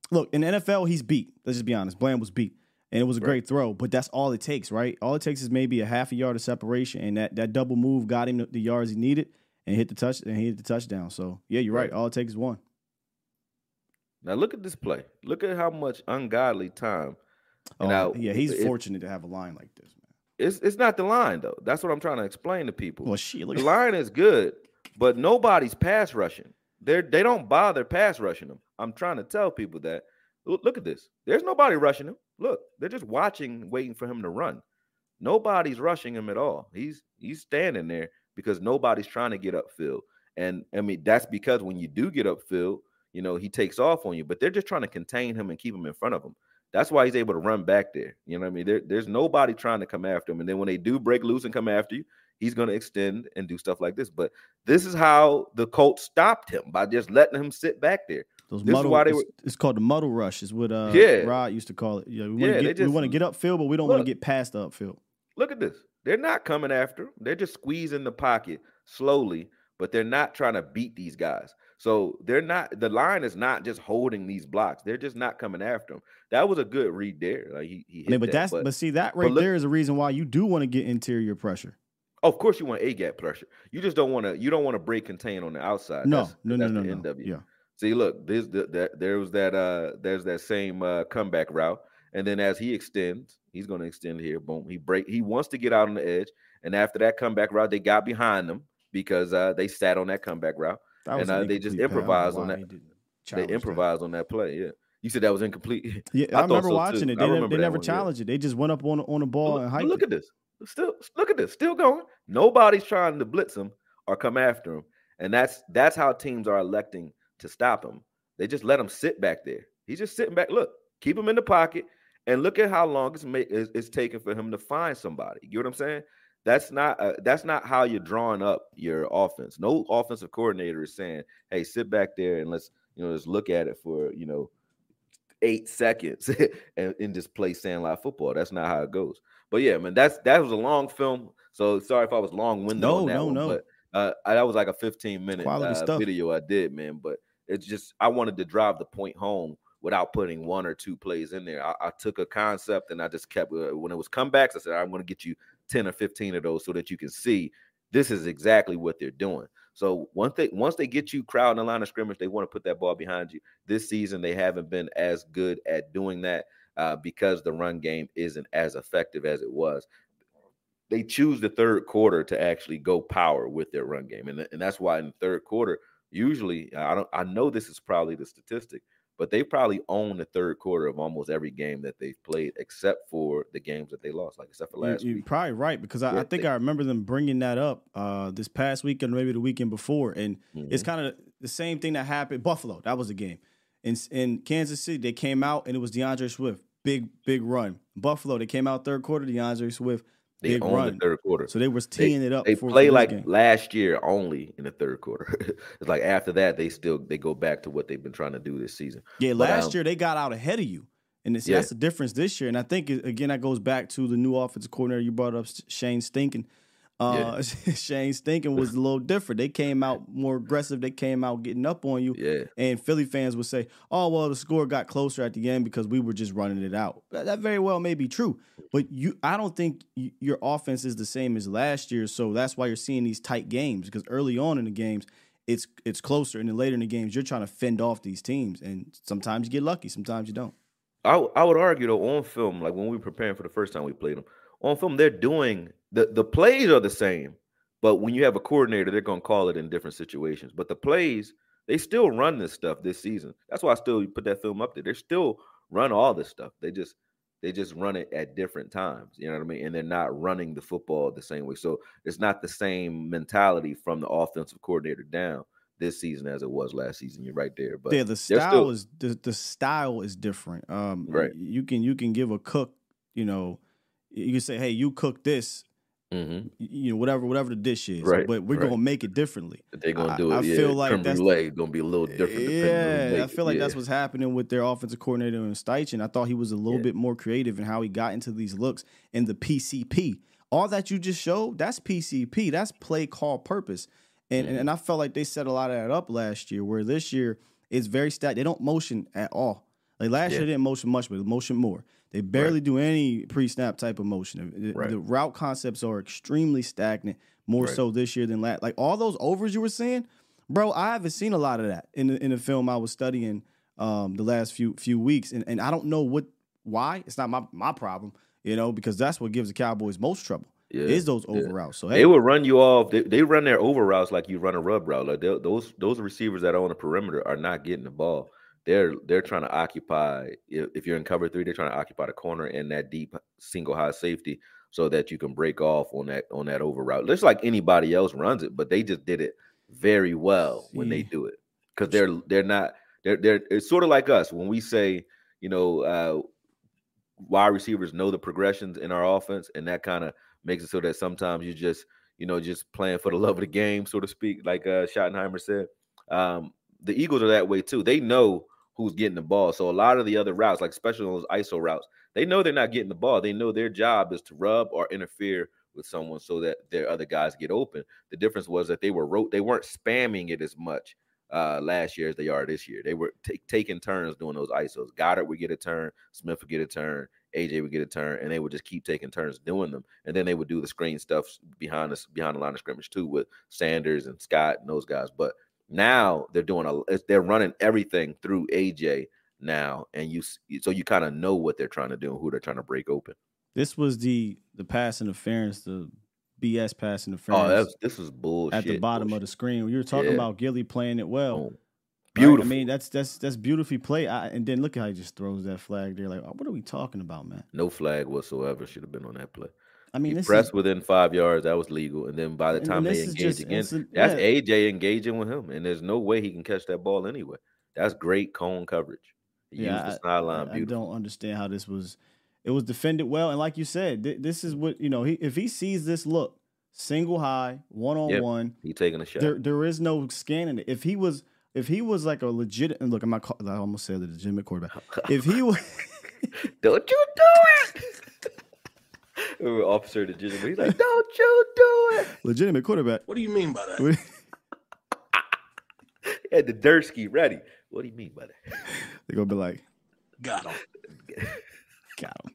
Look, in the NFL, he's beat. Let's just be honest. Bland was beat, and it was a Right. great throw. But that's all it takes, right? All it takes is maybe a half a yard of separation, and that that double move got him the, yards he needed, and hit the touch and he hit the touchdown. So yeah, you're right. Right. All it takes is one. Now look at this play. Look at how much ungodly time. Oh, Now, yeah, he's it- fortunate to have a line like this, man. It's it's not the line though. That's what I'm trying to explain to people. Well, look the line is good, but nobody's pass rushing. They're they don't bother pass rushing them. I'm trying to tell people that. Look, at this. There's nobody rushing him. Look, they're just watching, waiting for him to run. Nobody's rushing him at all. He's he's standing there because nobody's trying to get upfield. And I mean that's because when you do get upfield, you know he takes off on you. But they're just trying to contain him and keep him in front of him. That's why he's able to run back there. You know what I mean? There, there's nobody trying to come after him. And then when they do break loose and come after you, he's going to extend and do stuff like this. But this is how the Colts stopped him by just letting him sit back there. Those This is muddle, why they it's, were- it's called the muddle rush. Is what uh, Yeah. Rod used to call it. Yeah, we want Yeah, to get we just- want to get upfield, but we don't want to get past the upfield. Look at this. They're not coming after. They're just squeezing the pocket slowly, but they're not trying to beat these guys. So they're not the line is not just holding these blocks. They're just not coming after him. That was a good read there. Like he, he hit I mean, but that, that's but, see that right look- there is a reason why you do want to get interior pressure. of course you want a gap pressure. You just don't want to you don't want to break contain on the outside. No, That's- no, no, that's no, the no. NW. Yeah, See, look, this the, that there was that uh there's that same uh comeback route, and then as he extends, he's going to extend here. Boom, he break. He wants to get out on the edge, and after that comeback route, they got behind them because uh they sat on that comeback route. that And, uh, they just incomplete pass. I don't improvised on that. They challenge that. improvised on that play. Yeah, you said that was incomplete. *laughs* Yeah, I I, remember so, watching too. it. They, never, they never one, yeah. challenged it. They just went up on on the ball look, and hyped look at this. Still, look at this. Still going. Nobody's trying to blitz him or come after him, and that's that's how teams are electing to stop him. They just let him sit back there. He's just sitting back. Look, keep him in the pocket, and look at how long it's, ma- it's, it's taking for him to find somebody. You know what I'm saying? That's not uh, that's not how you're drawing up your offense. No offensive coordinator is saying, "Hey, sit back there and let's you know just look at it for you know eight seconds *laughs* and, and just play sandlot football." That's not how it goes. But yeah, man, that's that was a long film. So sorry if I was long winded No, no, one, no. but uh, I, that was like a 15 minute uh, video I did, man. But it's just I wanted to drive the point home without putting one or two plays in there. I, I took a concept and I just kept uh, when it was comebacks. I said I'm going to get you 10 or 15 of those so that you can see this is exactly what they're doing. So once they once they get you crowding the line of scrimmage, they want to put that ball behind you. This season, they haven't been as good at doing that uh, because the run game isn't as effective as it was. They choose the third quarter to actually go power with their run game, and, and that's why in the third quarter, usually I don't I know this is probably the statistic, but they probably own the third quarter of almost every game that they've played, except for the games that they lost, like except for last week. You're probably right because I, Yeah, I think they- I remember them bringing that up uh, this past weekend, maybe the weekend before, and it's Mhm. kind of the same thing that happened. Buffalo, that was the game. In in Kansas City, they came out and it was D'Andre Swift, big big run. Buffalo, they came out third quarter, D'Andre Swift, They big own run. the third quarter. So they was They- teeing it up. They play like game. last year only in the third quarter. *laughs* it's like after that they still they go back to what they've been trying to do this season. Yeah, But, last um, year they got out ahead of you, and it's, Yeah. that's the difference this year. And I think again that goes back to the new offensive coordinator you brought up, Shane Stinkin. Uh, *laughs* Shane Stinkin was a little different. They came out more aggressive. They came out getting up on you. Yeah. And Philly fans would say, "Oh well, the score got closer at the end because we were just running it out." That, that very well may be true, but you, I don't think y- your offense is the same as last year. So that's why you're seeing these tight games because early on in the games, it's it's closer, and then later in the games, you're trying to fend off these teams, and sometimes you get lucky, sometimes you don't. I, I would argue though on film, like when we were preparing for the first time we played them on film, they're doing the the plays are the same, but when you have a coordinator, they're gonna call it in different situations. But the plays, they still run this stuff this season. That's why I still put that film up there. They still run all this stuff. They just they just run it at different times. You know what I mean? And they're not running the football the same way. So it's not the same mentality from the offensive coordinator down this season as it was last season. You're right there. But yeah, the style still- is the, the style is different. Um, Right. You can you can give a cook, you know, you can say, hey, you cook this, Mhm. you know, whatever whatever the dish is, Right, but we're right. gonna make it differently. they're gonna I- do it. I yeah, feel like creme that's- brulee gonna be a little different. depending on who Yeah, I feel like that's what's happening with their offensive coordinator and Steichen. I thought he was a little Yeah. bit more creative in how he got into these looks and the PCP. All that you just showed, that's PCP. That's play call purpose. And, Mm-hmm. and and I felt like they set a lot of that up last year, where this year it's very stat. They don't motion at all. Like last Yeah. year, they didn't motion much, but they motion more. They barely do any pre-snap type of motion. The, Right. the route concepts are extremely stagnant, more Right. so this year than last. Like all those overs you were seeing, bro. I haven't seen a lot of that in the, in the film I was studying um, the last few few weeks, and, and I don't know what why. It's not my my problem, you know, because that's what gives the Cowboys most trouble Yeah, is those yeah. over routes. So They hey, will run you off. They, they run their over routes like you run a rub route. Like those those receivers that are on the perimeter are not getting the ball. They're they're trying to occupy. If, if you're in cover three, they're trying to occupy the corner and that deep single high safety so that you can break off on that on that over route. Just like anybody else runs it, but they just did it very well when they do it because they're they're not they're they're it's sort of like us when we say you know uh, wide receivers know the progressions in our offense, and that kind of makes it so that sometimes you just, you know, just playing for the love of the game, so to speak, like uh, Schottenheimer said. Um, the Eagles are that way too. They know who's getting the ball. So a lot of the other routes, like especially those ISO routes, they know they're not getting the ball. They know their job is to rub or interfere with someone so that their other guys get open. The difference was that they were wrote, they weren't spamming it as much uh, last year as they are this year. They were ta- taking turns doing those ISOs. Goedert would get a turn, Smith would get a turn, AJ would get a turn, and they would just keep taking turns doing them. And then they would do the screen stuff behind us behind the line of scrimmage too with Sanders and Scott and those guys. But now they're doing a they're running everything through AJ now, and you so you kind of know what they're trying to do and who they're trying to break open. this was the the pass interference, the BS pass oh, interference Oh, that's this is bullshit. at the bottom of the screen. You were talking Yeah. about Gilly playing it well. Boom. right? Beautiful. I mean, that's that's that's beautifully played. I, and then look at how he just throws that flag there. Like, what are we talking about, man? no flag whatsoever should have been on that play. I mean, he pressed is within five yards. That was legal. And then by the time they this is engage just again, instant- that's yeah. AJ engaging with him. And there's no way he can catch that ball anyway. That's great cone coverage. He yeah. used the I- sideline I, I don't understand how this was. It was defended well, and like you said, th- this is what you know. He, if he sees this look, single high, one on Yep. one, He taking a shot. there there is no scanning it. If he was if he was like a legit and look, I'm not. I almost said the legitimate quarterback. If he was. *laughs* Don't you do it. Remember Officer the gentleman. He's like, Don't you do it. legitimate quarterback. What do you mean by that? *laughs* He had the Dursky ready. What do you mean by that? They're gonna be like, Got him. *laughs* got him.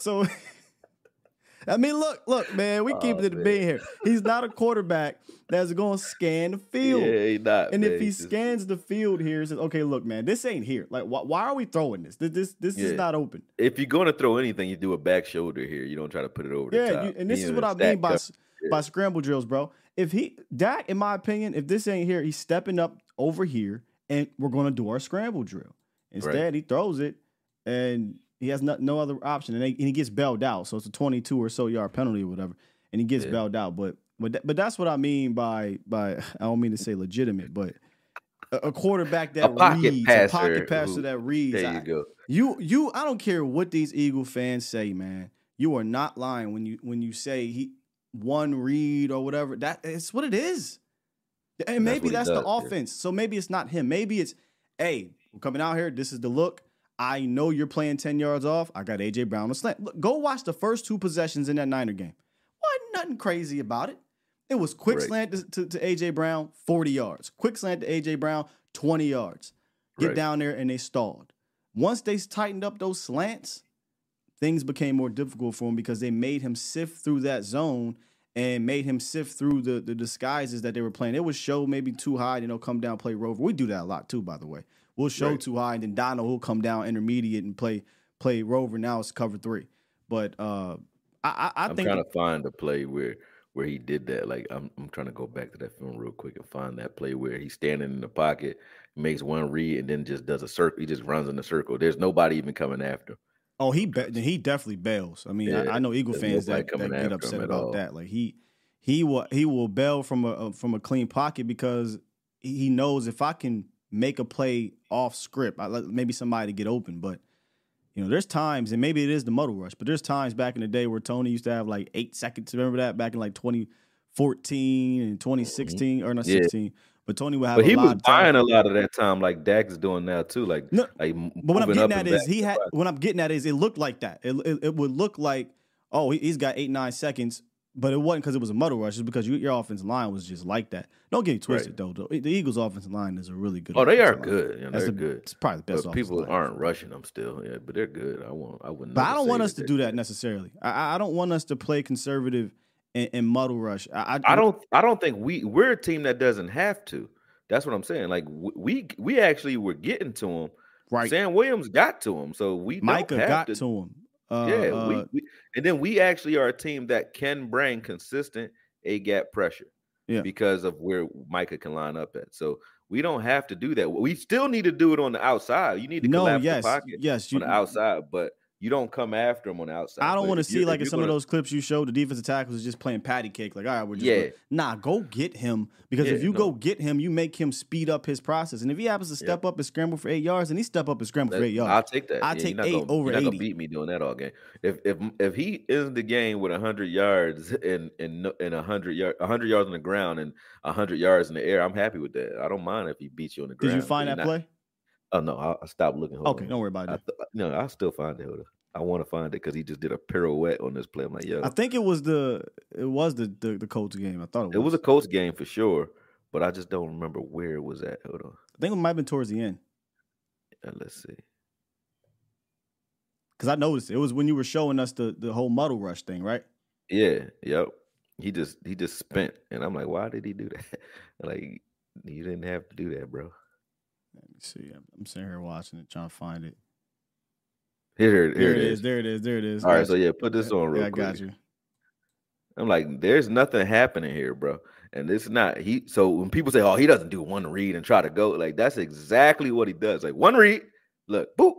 So *laughs* I mean, look, look, man, we keep Oh, it man. being here. He's not a quarterback that's going to scan the field. Yeah, he not. and man. if he He's just- scans the field here, and says, "Okay, look, man, this ain't here. Like, why, why are we throwing this? This, this, this is not open." if you're going to throw anything, you do a back shoulder here. You don't try to put it over the Yeah, you, and this He is what I mean by s by scramble drills, bro. If he Dak, in my opinion, if this ain't here, he's stepping up over here, and we're going to do our scramble drill. Instead, he throws it, and he has no, no other option, and, they, and he gets bailed out. So it's a 22 or so yard penalty or whatever, and he gets Yeah. bailed out. But but but that's what I mean by by I don't mean to say legitimate, but a, quarterback that A reads, passer a pocket passer that reads. There I- you go. you you I don't care what these Eagle fans say, man. You are not lying when you when you say he one read or whatever. That it's what it is. And maybe that's the does, yeah. offense. So maybe it's not him. Maybe it's, hey, we're coming out here. This is the look. I know you're playing 10 yards off. I got AJ Brown on slant. Look, go watch the first two possessions in that Niner game. Wasn't nothing crazy about it. It was quick Right. slant to, to, to AJ Brown, 40 yards. Quick slant to AJ Brown, 20 yards. Get Right. down there and they stalled. Once they tightened up those slants, things became more difficult for him because they made him sift through that zone and made him sift through the, the disguises that they were playing. It was show maybe too high, you know, come down, play rover. We do that a lot too, by the way. We'll show Right. too high, and then Dono will come down intermediate and play play rover. Now it's cover three. But uh, I, I, I I'm think trying to find a play where where he did that. Like I'm I'm trying to go back to that film real quick and find that play where he's standing in the pocket, makes one read, and then just does a circle. He just runs in the circle. There's nobody even coming after him. Oh, he ba- he definitely bails. I mean, Yeah, I, I know Eagle fans that, that get upset about all. that. Like he he will he will bail from a, a from a clean pocket because he knows if I can make a play off script, I let maybe somebody to get open. But you know, there's times, and maybe it is the muddle rush, but there's times back in the day where Tony used to have like eight seconds. Remember that back in like 2014 and 2016 or not Mm-hmm. Yeah. 16. But Tony would have But a he lot was of time. buying a lot of that time, like Dak is doing now too. Like, No, like But what I'm getting at is back he had. What I'm getting at is it looked like that. It, it, it would look like oh he's got eight nine seconds, but it wasn't because it was a muddle rush. It's because you, your offensive line was just like that. Don't get it twisted though. The, the Eagles' offensive line is a really good. Oh, they are line. good. You know, they're the- good. It's probably the best. But people line. aren't rushing them still. Yeah, but they're good. I won't. I wouldn't. But I don't want us to do that necessarily. I- I, don't want us to play conservative and, and muddle rush. I, I, I don't. I don't think we we're a team that doesn't have to. That's what I'm saying. Like we we actually were getting to him. Right. Sam Williams got to him, so we Micah got to. to him. Uh, yeah, uh, we, we and then we actually are a team that can bring consistent a gap pressure. Yeah. because of where Micah can line up at. So we don't have to do that. We still need to do it on the outside. You need to no, collapse yes, the pocket yes. You, on the outside, but you don't come after him on the outside. I don't want to see like in some of gonna- those clips you showed, the defensive tackles is just playing patty cake. Like, all right, we're just Yeah. gonna- nah, go get him because if Yeah, you go get him, you make him speed up his process. And if he happens to step up and scramble for eight yards, and he step up and scramble for eight yards, I'll take that. I'll Yeah, take you're eight gonna, over you're not 80. gonna beat me doing that all game. If if if he ends the game with hundred yards and and no- and hundred yard hundred yards on the ground and hundred yards in the air, I'm happy with that. I don't mind if he beats you on the ground. Did you find that not- play? Oh no, I, I stopped looking. Hold Okay, on. don't worry about it. th- no, I still find it. I want to find it because he just did a pirouette on this play. I'm like, yo, I think it was the it was the the, the Colts game. I thought it was. it was a Colts game for sure, but I just don't remember where it was at. Hold on, I think it might have been towards the end Uh, let's see. because I noticed it was when you were showing us the the whole muddle rush thing, right? Yeah, yep. He just he just spent, and I'm like, why did he do that? *laughs* like, you didn't have to do that, bro. Let me see. I'm, I'm sitting here watching it, trying to find it. Here, here, There it is. There it is. There it is. All right, so yeah, put this on real yeah, I quick. got you. I'm like, there's nothing happening here, bro. And it's not he. So when people say, "Oh, he doesn't do one read and try to go," like that's exactly what he does. Like one read, look, boop.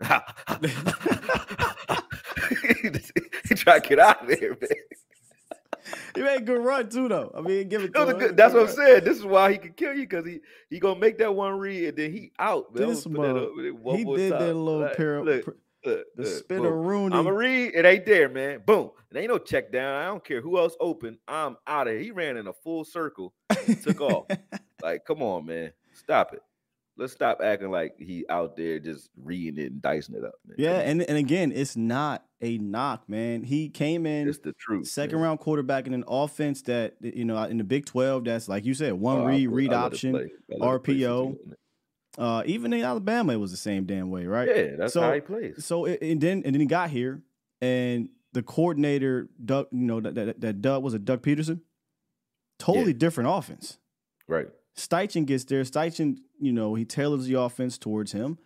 *laughs* *laughs* he try to get out of there, man. He made a good run too, though. I mean, give it. It To him. good, that's what I'm saying. This is why he could kill you because he he gonna make that one read and then he out. Man. This gonna put that mother- up with it one he did that little Like, pair. look, pr- look, the look, spinner. Rooney. I'm a read. It ain't there, man. Boom. It ain't no check down. I don't care who else open. I'm out of here. He ran in a full circle. took off. *laughs* Like, come on, man. Stop it. Let's stop acting like he out there just reading it and dicing it up. Man. Yeah, and and again, it's not a knock, man. He came in it's the truth. second man. round quarterback in an offense that you know in the Big Twelve. That's like you said, one Oh, read, put- read I option. play. I let it play since he RPO. Uh, even in Alabama, it was the same damn way, right? Yeah, that's So- how he plays. So it, and then and then he got here, and the coordinator, Doug, you know, that, that, that Doug was it Doug Pederson? Totally Yeah. different offense. Right. Steichen gets there. Steichen, you know, he tailors the offense towards him.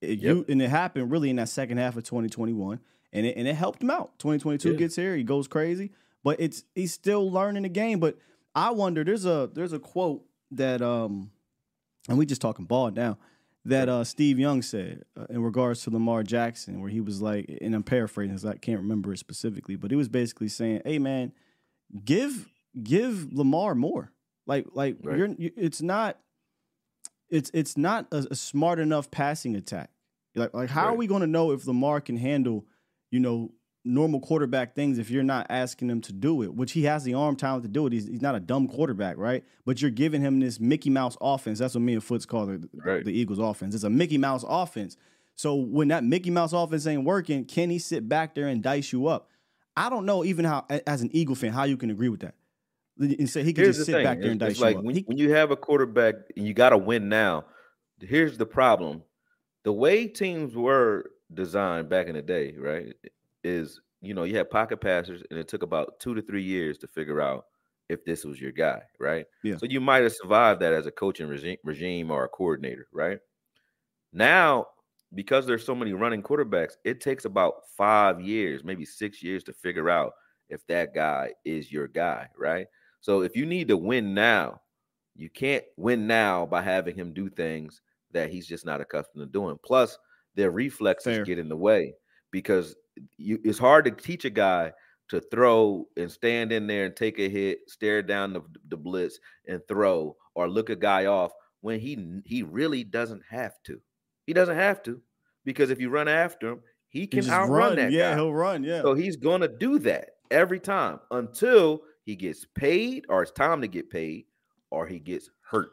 It, Yep. you, and it happened really in that second half of 2021, and it, and it helped him out. 2022 Yeah. gets here, he goes crazy, but it's he's still learning the game. But I wonder, there's a there's a quote that um, and we just talking ball now that uh Steve Young said uh, in regards to Lamar Jackson, where he was like, and I'm paraphrasing, I can't remember it specifically, but he was basically saying, "Hey man, give give Lamar more." Like like Right. you're you, it's not it's it's not a, a smart enough passing attack. Like like how are we going to know if Lamar can handle, you know, normal quarterback things if you're not asking him to do it, which he has the arm talent to do it. He's, he's not a dumb quarterback, right? But you're giving him this Mickey Mouse offense. That's what me and Foots call the, Right. the Eagles offense. It's a Mickey Mouse offense. So when that Mickey Mouse offense ain't working, can he sit back there and dice you up? I don't know even how as an Eagle fan how you can agree with that. And say he can Here's just sit thing. back there and dice it's like you up. when, He- when you have a quarterback and you got to win now. Here's the problem: the way teams were designed back in the day, right, is you know you had pocket passers, and it took about two to three years to figure out if this was your guy, right? Yeah. So you might have survived that as a coaching regime, regime or a coordinator, right? Now, because there's so many running quarterbacks, it takes about five years, maybe six years to figure out if that guy is your guy, right? So if you need to win now, you can't win now by having him do things that he's just not accustomed to doing. Plus, their reflexes Fair. get in the way because you it's hard to teach a guy to throw and stand in there and take a hit, stare down the, the blitz and throw or look a guy off when he he really doesn't have to. He doesn't have to because if you run after him, he he can just outrun run. that yeah, guy. he'll run. Yeah. So he's going to do that every time until he gets paid or it's time to get paid or he gets hurt.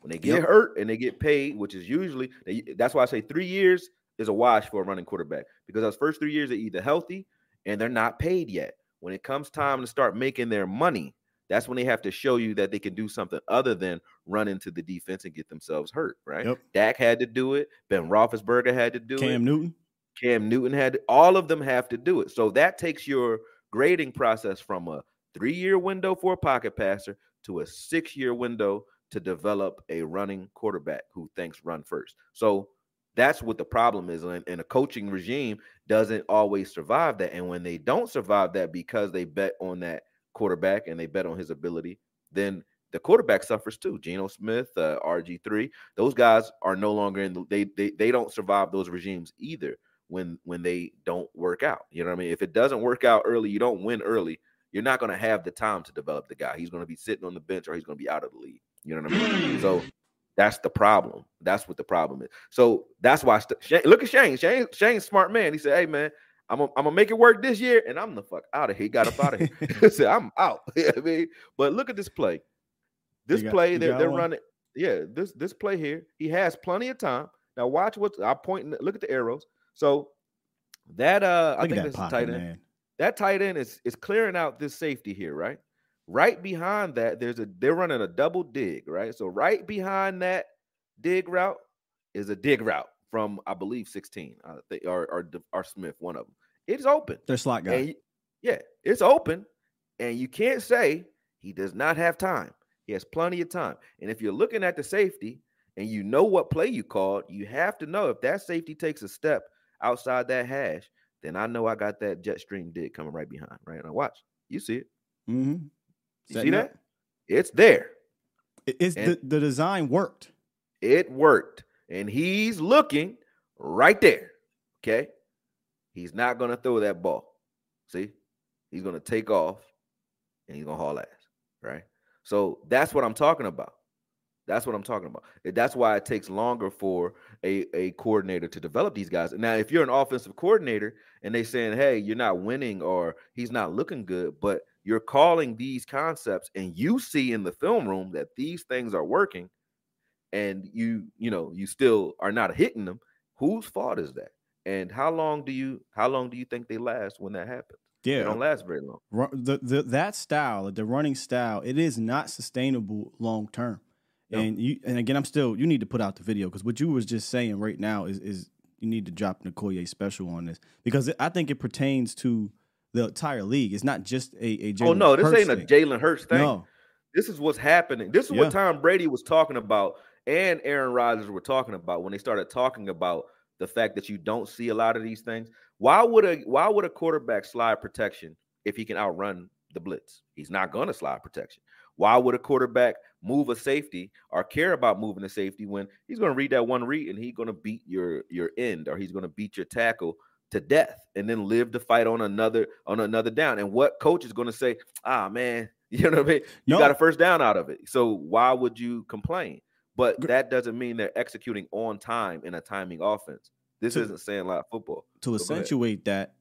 When they get Yep. hurt and they get paid, which is usually they- that's why I say three years is a wash for a running quarterback because those first three years they're either healthy and they're not paid yet. When it comes time to start making their money, that's when they have to show you that they can do something other than run into the defense and get themselves hurt. Right? Yep. Dak had to do it. Ben Roethlisberger had to do it. Cam Newton. Cam Newton had all of them have to do it. So that takes your grading process from a three-year window for a pocket passer to a six-year window to develop a running quarterback who thinks run first. So that's what the problem is. And, and a coaching regime doesn't always survive that. And when they don't survive that because they bet on that quarterback and they bet on his ability, then the quarterback suffers too. Geno Smith, uh, RG3, those guys are no longer in the they, they they don't survive those regimes either when when they don't work out. You know what I mean? If it doesn't work out early, you don't win early, you're not going to have the time to develop the guy. He's going to be sitting on the bench or he's going to be out of the league. You know what I mean? So that's the problem. That's what the problem is. So that's why St- Shane, look at Shane. Shane Shane's smart man. He said, "Hey man, I'm gonna, I'm gonna make it work this year, and I'm the fuck out of here." He got up out of here. *laughs* he said, "I'm out." *laughs* You know I mean, but look at this play. This got- play, they're, they're running. Yeah, this this play here, he has plenty of time. Now watch what I point. Look at the arrows. So that uh, I think at that this is pocket, tight end man. that tight end is is clearing out this safety here, right? Right behind that, there's a they're running a double dig, right? So right behind that dig route is a dig route from I believe 16, I think, or or Smith, one of them. It's open. Their slot guy. And yeah, it's open, and you can't say he does not have time. He has plenty of time. And if you're looking at the safety and you know what play you called, you have to know if that safety takes a step outside that hash, then I know I got that jet stream dig coming right behind. Right now, watch. You see it? mm-hmm. You see Setting up. that? It's there. It's And- the, the design worked. It worked. And he's looking right there. Okay. He's not going to throw that ball. See? He's going to take off and he's going to haul ass. Right. So that's what I'm talking about. That's what I'm talking about. That's why it takes longer for a, a coordinator to develop these guys. Now, if you're an offensive coordinator and they saying, hey, you're not winning or he's not looking good, but you're calling these concepts and you see in the film room that these things are working and you, you know, you still are not hitting them, whose fault is that? And how long do you how long do you think they last when that happens? They Yeah. don't last very long. Ru- the, the that style, the running style, it is not sustainable long term. No. And you and again, I'm still you need to put out the video because what you was just saying right now is is you need to drop an Akoye special on this because I think it pertains to the entire league. It's not just a, a oh, Jalen Oh no, this Hurts ain't a. Jalen Hurts thing. No, This is what's happening. This is Yeah. what Tom Brady was talking about, and Aaron Rodgers were talking about when they started talking about the fact that you don't see a lot of these things. Why would a why would a quarterback slide protection if he can outrun the blitz? He's not going to slide protection. Why would a quarterback move a safety or care about moving a safety when he's going to read that one read and he's going to beat your your end or he's going to beat your tackle to death and then live to fight on another on another down? And what coach is going to say? Ah, man, *laughs* you know what I mean? You No. got a first down out of it. So why would you complain? But that doesn't mean they're executing on time in a timing offense. This To- isn't saying live football. to accentuate that,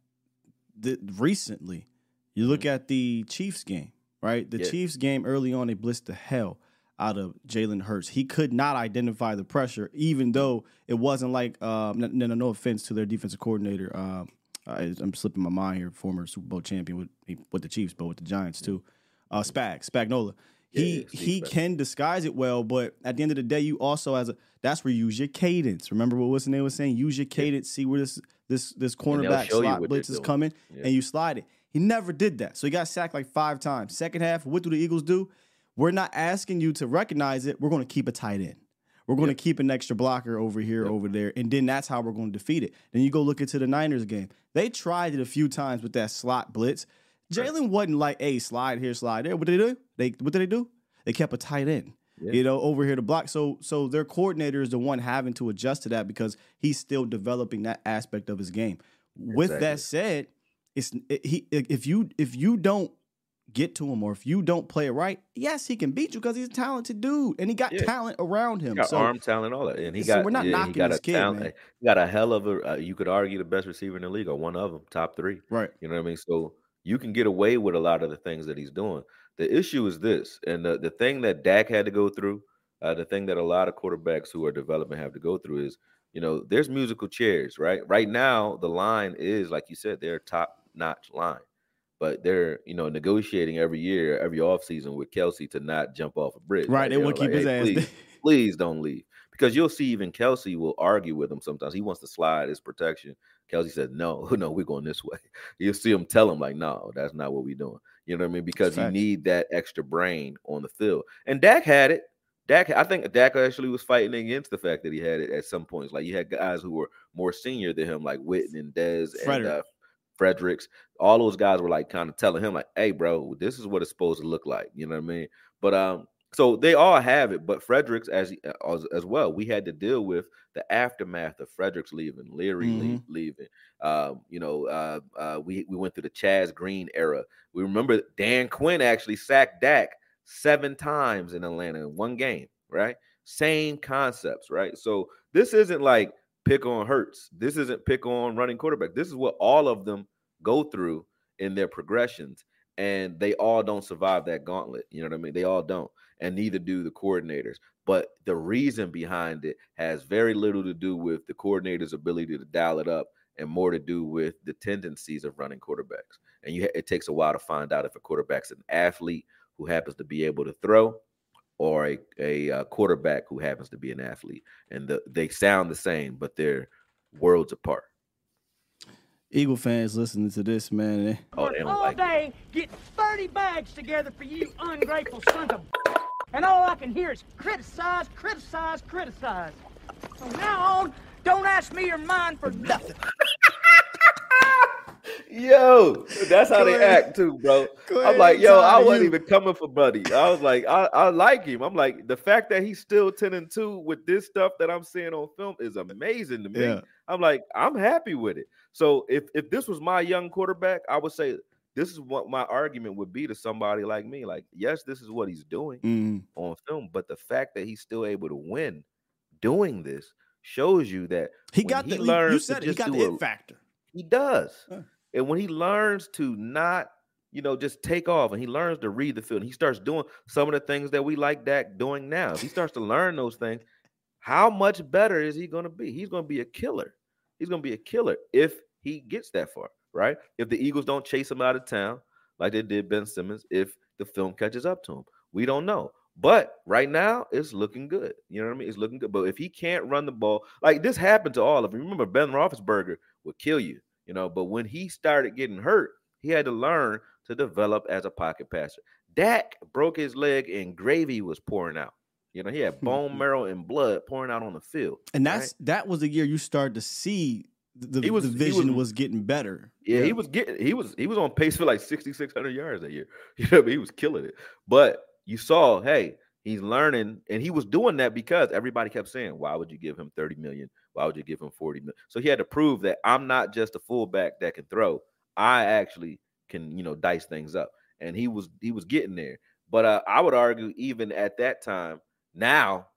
the, recently, you look at the Chiefs game, right? The Mm-hmm. Yeah. Chiefs game early on, they blitzed the hell out of Jalen Hurts. He could not identify the pressure, even though it wasn't like, um, no, no, no offense to their defensive coordinator. Um, I, I'm slipping my mind here, former Super Bowl champion with with the Chiefs, but with the Giants too. Uh, Spag, Spagnuolo. He Yeah, yeah, he can disguise it well, but at the end of the day, you also as a that's where you use your cadence. Remember what what's the name was saying? Use your cadence. See where this this this cornerback slot blitz is coming, Yeah. and you slide it. He never did that, so he got sacked like five times. Second half, what do the Eagles do? We're not asking you to recognize it. We're going to keep a tight end. We're going to keep an extra blocker over here, over there, and then that's how we're going to defeat it. Then you go look into the Niners game. They tried it a few times with that slot blitz. Jalen wasn't like, "Hey, slide here, slide there." What did they do? They what did they do? They kept a tight end, you know, over here to block. So so their coordinator is the one having to adjust to that because he's still developing that aspect of his game. With that said, it's it, he if you if you don't get to him or if you don't play it right, yes, he can beat you because he's a talented dude and he got Yeah. talent around him. He got so arm talent, all that, and he so got. we're not yeah, knocking got this a kid, talent. He got a hell of a. Uh, you could argue the best receiver in the league, or one of them, top three. right. You know what I mean? So you can get away with a lot of the things that he's doing. The issue is this, and the, the thing that Dak had to go through, uh, the thing that a lot of quarterbacks who are developing have to go through is, you know, there's musical chairs, right? Right now, the line is, like you said, they're top notch line. But they're, you know, negotiating every year, every offseason with Kelce to not jump off a bridge. Right, they wanna keep his ass please, *laughs* please don't leave. Because you'll see even Kelce will argue with him sometimes. He wants to slide his protection. Kelce says, No, *laughs* no, we're going this way. *laughs* You'll see him tell him, like, no, that's not what we're doing. You know what I mean? Because you need that extra brain on the field. And Dak had it. Dak, I think Dak actually was fighting against the fact that he had it at some points. Like you had guys who were more senior than him, like Witten and Dez and uh, Fredericks. All those guys were like kind of telling him, like, "Hey, bro, this is what it's supposed to look like." You know what I mean? But um, so they all have it. But Fredericks, as uh, as, as well, we had to deal with the aftermath of Fredericks leaving, Leary Mhm. lea- leaving. Um, you know, uh, uh, we we went through the Chaz Green era. We remember Dan Quinn actually sacked Dak seven times in Atlanta in one game, right? Same concepts, right? So this isn't like pick on Hurts. This isn't pick on running quarterback. This is what all of them go through in their progressions, and they all don't survive that gauntlet. You know what I mean? They all don't, and neither do the coordinators. But the reason behind it has very little to do with the coordinator's ability to dial it up, and more to do with the tendencies of running quarterbacks. And you, it takes a while to find out if a quarterback's an athlete who happens to be able to throw, or a, a uh, quarterback who happens to be an athlete. And the, they sound the same, but they're worlds apart. Eagle fans listening to this, man. eh, Oh, they don't all like it. day getting 30 bags together for you ungrateful sons of and all I can hear is criticize, criticize, criticize. From now on, don't ask me or mine for nothing. Yo, that's how they act too, bro. I'm like, yo, I wasn't you- even coming for Buddy. I was like, I, I like him. I'm like, the fact that he's still 10 and 2 with this stuff that I'm seeing on film is amazing to me. Yeah. I'm like, I'm happy with it. So if if this was my young quarterback, I would say this is what my argument would be to somebody like me. Like, yes, this is what he's doing Mm, on film, but the fact that he's still able to win doing this shows you that he got he the you learns to said it, he got the a- it factor. he does. Huh. And when he learns to not, you know, just take off and he learns to read the field, and he starts doing some of the things that we like Dak doing now. If he starts to learn those things, how much better is he going to be? He's going to be a killer. He's going to be a killer if he gets that far, right? If the Eagles don't chase him out of town like they did Ben Simmons, if the film catches up to him, we don't know. But right now, it's looking good. You know what I mean? It's looking good. But if he can't run the ball, like this happened to all of them. Remember, Ben Roethlisberger would kill you, you know. But when he started getting hurt, He had to learn to develop as a pocket passer. Dak broke his leg and gravy was pouring out. You know, he had *laughs* bone marrow and blood pouring out on the field. And that's right? that was the year you started to see the, he was, the vision was, was, getting better. Yeah, yeah, he was getting he was he was on pace for like 6600 yards that year. *laughs* You know, I mean? he was killing it. But you saw, hey, he's learning and he was doing that because everybody kept saying, "Why would you give him 30 million? Why would you give him 40 million?" So he had to prove that I'm not just a fullback that can throw. I actually can, you know, dice things up. And he was he was getting there. But uh, I would argue even at that time, now,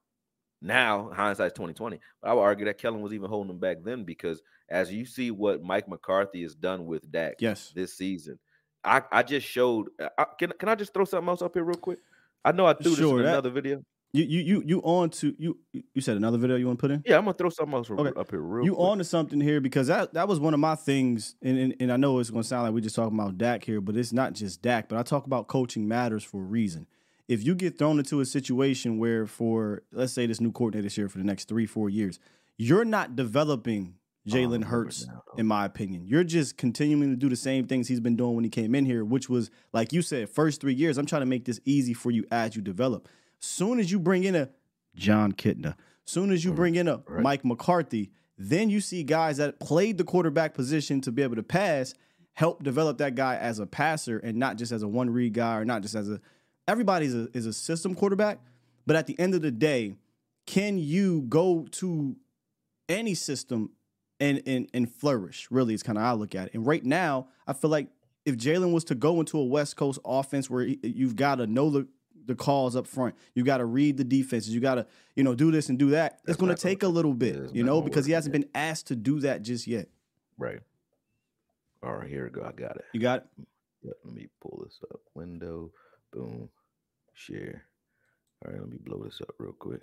now hindsight's 2020. But I would argue that Kellen was even holding him back then because as you see what Mike McCarthy has done with Dak yes. this season, I, I just showed. I, uh, can can I just throw something else up here real quick? I know I threw sure, this in that, another video. You you you you on to you you said another video you want to put in? Yeah, I'm gonna throw something else okay. up here real You quick. on to something here because that that was one of my things, and, and, and I know it's gonna sound like we're just talking about Dak here, but it's not just Dak. But I talk about coaching matters for a reason. If you get thrown into a situation where, for let's say this new coordinator here for the next three four years, you're not developing Jalen oh, Hurts, in my opinion. You're just continuing to do the same things he's been doing when he came in here, which was, like you said, first three years, I'm trying to make this easy for you as you develop. Soon as you bring in a Jon Kitna, soon as you bring in a right. Mike McCarthy, then you see guys that played the quarterback position to be able to pass help develop that guy as a passer and not just as a one read guy or not just as a everybody's a, is a system quarterback. But at the end of the day, can you go to any system and and and flourish. Really, is kind of how I look at it. And right now, I feel like if Jalen was to go into a West Coast offense where you've got to know the the calls up front, you got to read the defenses, you got to you know do this and do that. That's it's going to take a little bit, you know, because he hasn't yet. been asked to do that just yet. Right. All right, here we go. I got it. You got it. Let me pull this up. Window, boom, share. All right, let me blow this up real quick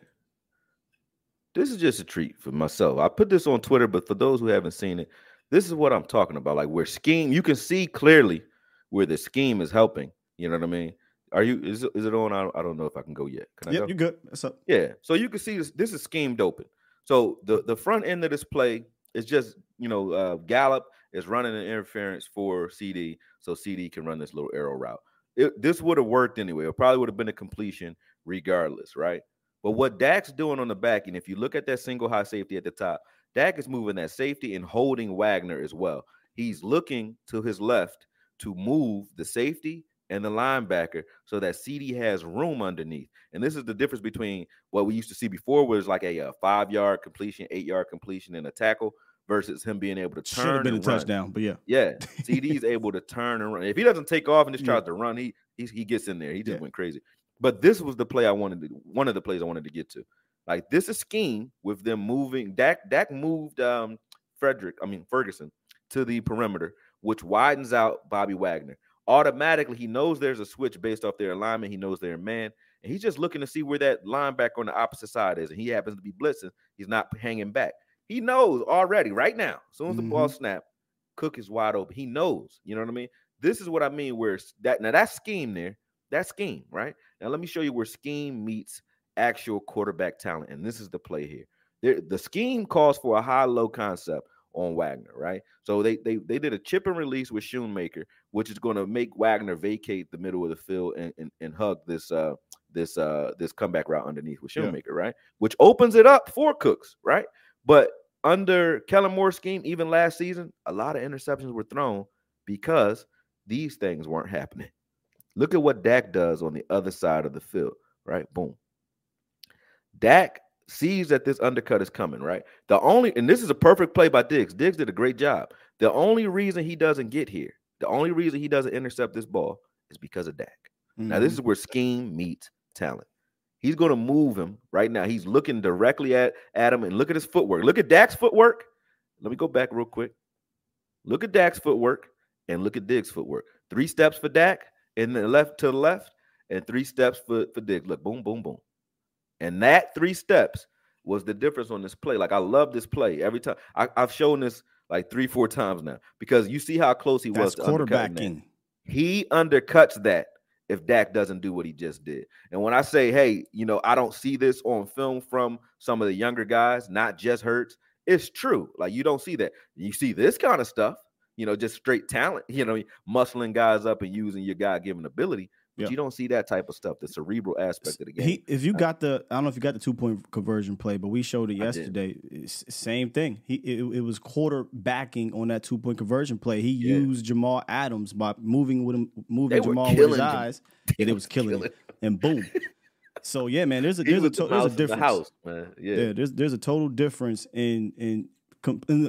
this is just a treat for myself. I put this on Twitter, but for those who haven't seen it, this is what I'm talking about. Like where scheme, you can see clearly where the scheme is helping. You know what I mean? Are you? Is, is it on? I don't, I don't know if I can go yet. Can I yep, go? you good. What's up? Yeah. So you can see this. This is schemed open. So the the front end of this play is just you know uh, Gallup is running an interference for CeeDee, so CeeDee can run this little arrow route. It, this would have worked anyway. It probably would have been a completion regardless, right? But what Dak's doing on the back, and if you look at that single high safety at the top, Dak is moving that safety and holding Wagner as well. He's looking to his left to move the safety and the linebacker so that CeeDee has room underneath. And this is the difference between what we used to see before was like a, a five yard completion, eight yard completion, and a tackle versus him being able to turn. Should have been a run. touchdown, but yeah, yeah. *laughs* CeeDee's able to turn and run. If he doesn't take off and just tries yeah. to run, he, he he gets in there. He just yeah. went crazy. But this was the play I wanted to one of the plays I wanted to get to. Like this is scheme with them moving. Dak Dak moved um Frederick, I mean Ferguson, to the perimeter, which widens out Bobby Wagner. Automatically, he knows there's a switch based off their alignment. He knows they're man, and he's just looking to see where that linebacker on the opposite side is. And he happens to be blitzing. He's not hanging back. He knows already right now. As soon as the mm-hmm. ball snap, Cook is wide open. He knows. You know what I mean? This is what I mean. Where that now that scheme there, that scheme, right? Now, let me show you where scheme meets actual quarterback talent. And this is the play here. There, the scheme calls for a high-low concept on Wagner, right? So they they they did a chip and release with Schoonmaker, which is going to make Wagner vacate the middle of the field and, and, and hug this uh this uh this comeback route underneath with Schoonmaker, yeah. right? Which opens it up for Cooks, right? But under Kellen Moore's scheme, even last season, a lot of interceptions were thrown because these things weren't happening. Look at what Dak does on the other side of the field, right? Boom. Dak sees that this undercut is coming, right? The only, and this is a perfect play by Diggs. Diggs did a great job. The only reason he doesn't get here, the only reason he doesn't intercept this ball is because of Dak. Mm-hmm. Now, this is mm-hmm. where scheme meets talent. He's going to move him right now. He's looking directly at, him and look at his footwork. Look at Dak's footwork. Let me go back real quick. Look at Dak's footwork and look at Diggs' footwork. Three steps for Dak, in the left to the left, and three steps for, for Diggs. Look, boom, boom, boom. And that three steps was the difference on this play. Like I love this play every time. I, have shown this like three, four times now because you see how close he That's was to quarterbacking. He undercuts that if Dak doesn't do what he just did. And when I say, hey, you know, I don't see this on film from some of the younger guys, not just Hurts, it's true. Like you don't see that. You see this kind of stuff. you know, just straight talent, you know, muscling guys up and using your God given ability. But Yeah. you don't see that type of stuff, the cerebral aspect of the game. He, if you got the, I don't know if you got the two point conversion play, but we showed it yesterday. Same thing. He it, it was quarterbacking on that two point conversion play. He Yeah. used Jamal Adams by moving with him, moving They Jamal with his eyes. *laughs* and it was killing him, and boom. *laughs* So yeah, man, there's a there's a, to, there's a in the difference. house, man. Yeah. Yeah, there's there's a total difference in in, com- in the-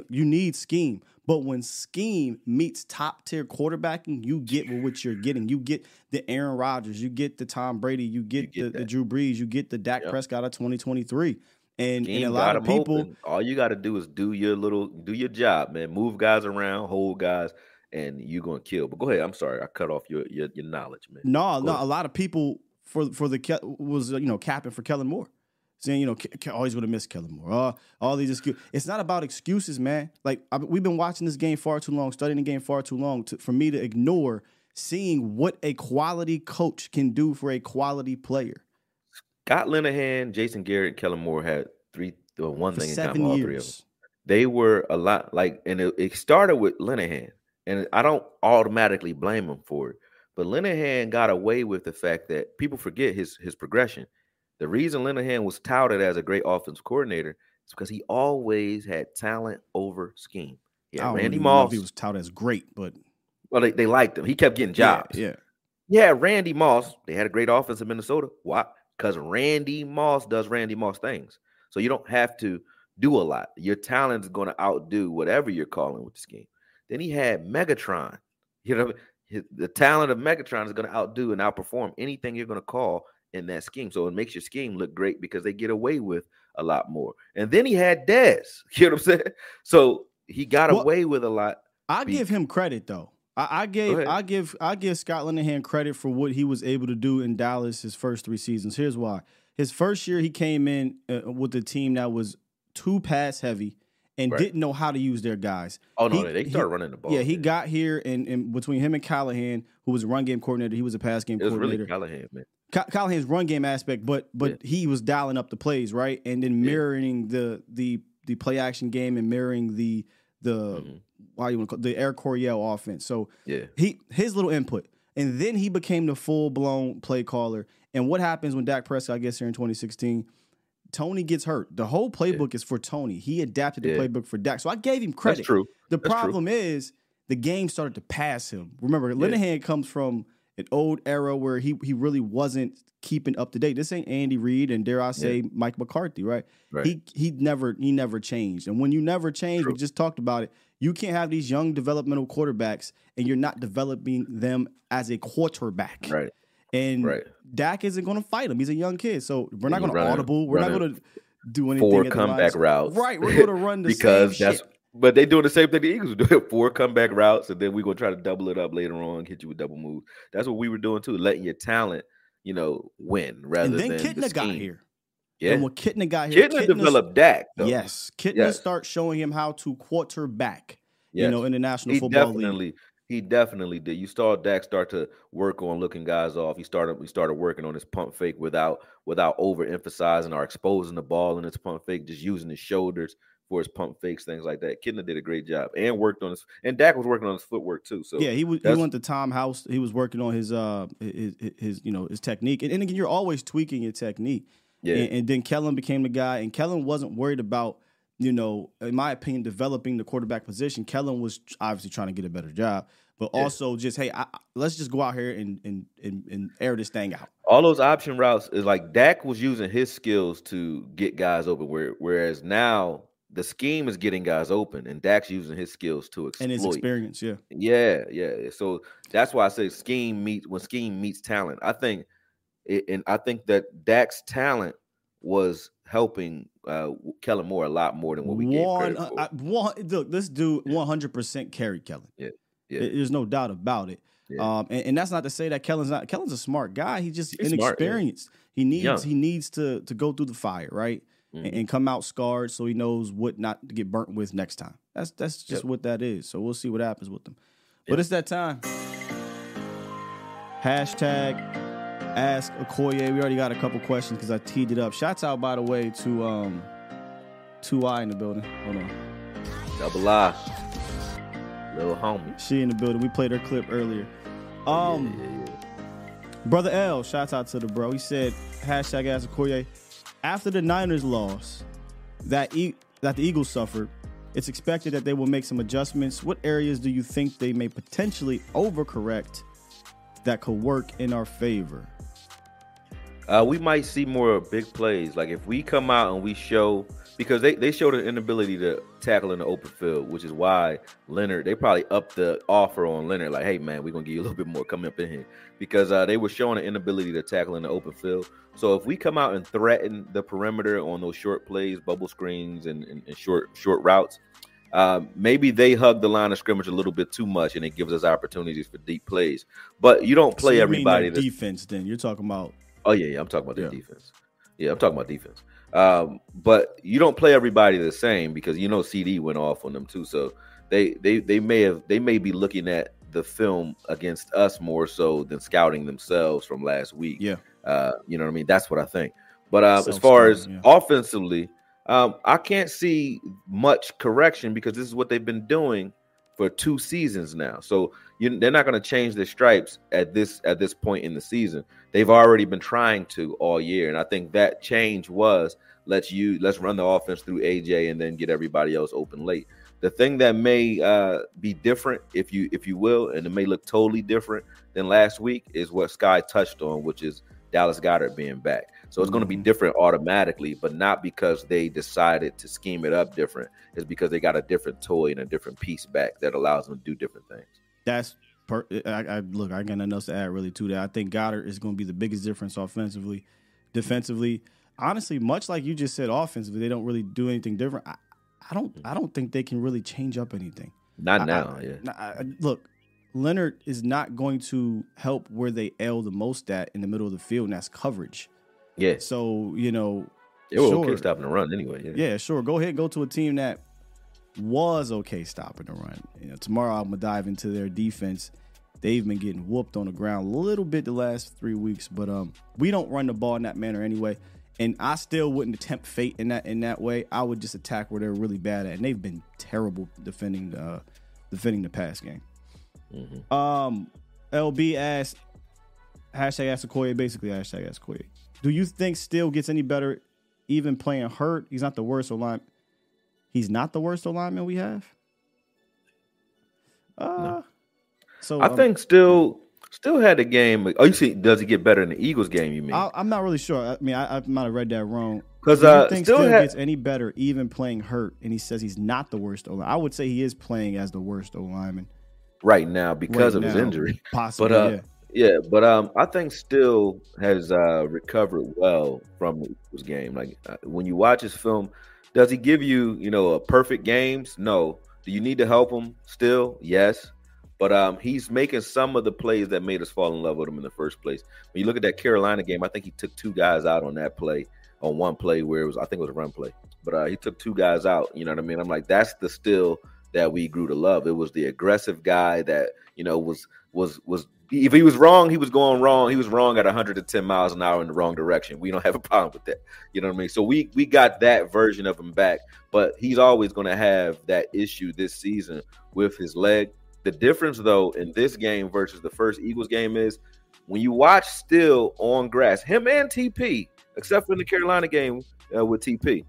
you need scheme, but when scheme meets top tier quarterbacking, you get what you're getting. You get the Aaron Rodgers, you get the Tom Brady, you get, get the, the. Drew Brees, you get the Dak Yep. Prescott of 2023, and, and a lot of people. open. All you got to do is do your little, do your job, man. Move guys around, hold guys, and you're gonna kill. But go ahead. I'm sorry, I cut off your your, your knowledge, man. No, Go no, ahead. a lot of people for for the was you know capping for Kellen Moore, saying you know Ke- Ke- always would have missed Kellen Moore. Uh, all these excuses. It's not about excuses, man. Like I, we've been watching this game far too long, studying the game far too long to, for me to ignore seeing what a quality coach can do for a quality player Scott Linehan, Jason Garrett, Kellen Moore had three, uh, one for thing in common. All three of them. they were a lot like, and it, it started with Linehan, and I don't automatically blame him for it, but Linehan got away with the fact that people forget his his progression. The reason Linehan was touted as a great offensive coordinator is because he always had talent over scheme. Yeah, I had don't Randy Moss. he was touted as great, but well, they, they liked him. He kept getting jobs. yeah. Yeah, Randy Moss. They had a great offense in Minnesota. Why? Because Randy Moss does Randy Moss things. So you don't have to do a lot. Your talent is going to outdo whatever you're calling with the scheme. Then he had Megatron. You know, the talent of Megatron is going to outdo and outperform anything you're going to call in that scheme. So it makes your scheme look great because they get away with a lot more. And then he had Dez. *laughs* You know what I'm saying? So he got Well, away with a lot. I give him credit though. I, I gave. I give I give Scott Linehan credit for what he was able to do in Dallas his first three seasons. Here's why: his first year he came in uh, with a team that was too pass heavy and Right. didn't know how to use their guys. Oh no, He- they he- started running the ball. Yeah, he got here and, and between him and Callahan, who was a run game coordinator, he was a pass game It was coordinator. really Callahan, man. Ca- Callahan's run game aspect, but but he was dialing up the plays right, and then Yeah. mirroring the the the play action game and mirroring the the Mhm. why you want to call the Air Coryell offense. So Yeah. he his little input, and then he became the full blown play caller. And what happens when Dak Prescott gets here in 2016? Tony gets hurt. The whole playbook is for Tony. He adapted the Yeah. playbook for Dak, so I gave him credit. That's true. The That's true. problem is the game started to pass him. Remember, Yeah. Linehan comes from an old era where he he really wasn't keeping up to date. This ain't Andy Reid and dare I say Mike McCarthy, right? Right. He he never he never changed. And when you never change, we just talked about it. You can't have these young developmental quarterbacks and you're not developing them as a quarterback. Right. And Right. Dak isn't going to fight him. He's a young kid, so we're not going to audible. We're not going to do anything. Four comeback routes. Right. We're going to run *laughs* the because that's shit. But they doing the same thing the Eagles do. *laughs* Four comeback routes, and then we're gonna try to double it up later on, hit you with double move. That's what we were doing too, letting your talent, you know, win rather And then than the Kitna got here. Yeah, And when Kitna got here, Kitna developed Dak. Though. Yes, Kitna Yes. start showing him how to quarterback. You know, in the National he Football League. definitely he definitely did. You saw Dak start to work on looking guys off. He started we started working on his pump fake without without overemphasizing or exposing the ball in his pump fake, just using his shoulders for his pump fakes, things like that. Kitna did a great job and worked on his and Dak was working on his footwork too. So yeah, he was. He went to Tom House. He was working on his uh his, his, you know his technique. And, and again, you're always tweaking your technique. Yeah. And, and then Kellen became the guy, and Kellen wasn't worried about you know, in my opinion, developing the quarterback position. Kellen was obviously trying to get a better job, but Yeah. also just hey, I- let's just go out here and and and, and air this thing out. all those option routes is like Dak was using his skills to get guys open, where, whereas now the scheme is getting guys open, and Dak's using his skills to exploit. And his experience, yeah. Yeah, yeah. So that's why I say scheme meets when scheme meets talent. I think, it, and I think that Dak's talent was helping uh, Kellen Moore a lot more than what we gave credit for. uh, I- one, look, this dude 100% carried Kellen. yeah, yeah. There's no doubt about it. Yeah. Um, and, and that's not to say that Kellen's not. Kellen's a smart guy. He's just He's smart, yeah. inexperienced. He needs Young. he needs to to go through the fire, right, and, Mhm. and come out scarred, so he knows what not to get burnt with next time. That's that's just Yep. what that is. So we'll see what happens with them. But it's that time. Hashtag ask Akoye. We already got a couple questions because I teed it up. Shouts out by the way to um two I in the building. Hold on. Double I. Little homie. She in the building. We played her clip earlier. Um, Yeah, yeah, yeah. Brother L, shouts out to the bro. He said, hashtag ask Akoye. After the Niners loss that e- that the Eagles suffered, it's expected that they will make some adjustments. What areas do you think they may potentially overcorrect that could work in our favor? Uh, we might see more big plays. Like if we come out and we show because they, they showed an inability to tackle in the open field, which is why Leonard they probably upped the offer on Leonard. Like, hey man, we're gonna give you a little bit more coming up in here because uh, they were showing an inability to tackle in the open field. So if we come out and threaten the perimeter on those short plays, bubble screens, and, and, and short short routes, uh, maybe they hug the line of scrimmage a little bit too much, and it gives us opportunities for deep plays. But you don't So play you mean everybody. their defense. Then you're talking about Oh yeah, yeah. I'm talking about their Yeah. defense. Yeah, I'm talking about defense. Um, but you don't play everybody the same because you know CeeDee went off on them too. So they they they may have they may be looking at the film against us more so than scouting themselves from last week. yeah. Uh, you know what I mean? That's what I think. But uh, as far as Self-scouting, offensively, um, I can't see much correction because this is what they've been doing for two seasons now. So you, they're not going to change their stripes at this at this point in the season. They've already been trying to all year, and I think that change was let's you let's run the offense through AJ and then get everybody else open late. The thing that may uh, be different, if you if you will, and it may look totally different than last week, is what Sky touched on, which is Dallas Goedert being back. So it's going to be Mhm. different automatically, but not because they decided to scheme it up different. It's because they got a different toy and a different piece back that allows them to do different things. That's per, I, I look. I got nothing else to add really to that. I think Goedert is going to be the biggest difference offensively, defensively. Honestly, much like you just said, offensively, they don't really do anything different. I, I don't. I don't think they can really change up anything. Not I- now, yeah. I- look, Leonard is not going to help where they L the most at in the middle of the field, and that's coverage. Yeah, So you know, it were sure. okay stopping the run anyway. Yeah. Yeah, sure. Go ahead, go to a team that was okay stopping the run. You know, tomorrow I'm gonna dive into their defense. They've been getting whooped on the ground a little bit the last three weeks, but um, we don't run the ball in that manner anyway. And I still wouldn't attempt fate in that in that way. I would just attack where they're really bad at, and they've been terrible defending the uh, defending the pass game. Um, LB asked hashtag ask Akoye, basically hashtag ask Akoye. Do you think Steele gets any better even playing hurt? He's not the worst line. He's not the worst alignment we have. Uh, so I um, think still still had the game. Oh, you see, does he get better in the Eagles game? You mean? I, I'm not really sure. I mean, I, I might have read that wrong. 'Cause, Do you uh, think Steele Steele had- gets any better even playing hurt? And he says he's not the worst O line. I would say he is playing as the worst O lineman right now because right of his injury. *laughs* Possibly, But uh, yeah. yeah, but um, I think Steele has uh recovered well from his game. Like uh, when you watch his film, does he give you you know a perfect games? No. Do you need to help him still? Yes. But um, he's making some of the plays that made us fall in love with him in the first place. When you look at that Carolina game, I think he took two guys out on that play, on one play where it was, I think it was a run play, but uh, he took two guys out. You know what I mean? I'm like, that's the Steele that we grew to love. It was the aggressive guy that you know was was was if he was wrong, he was going wrong. He was wrong at 110 miles an hour in the wrong direction. We don't have a problem with that. You know what I mean? So we we got that version of him back, but he's always going to have that issue this season with his leg. The difference though in this game versus the first Eagles game is when you watch Steele on grass, him and TP, except for in the Carolina game uh, with TP.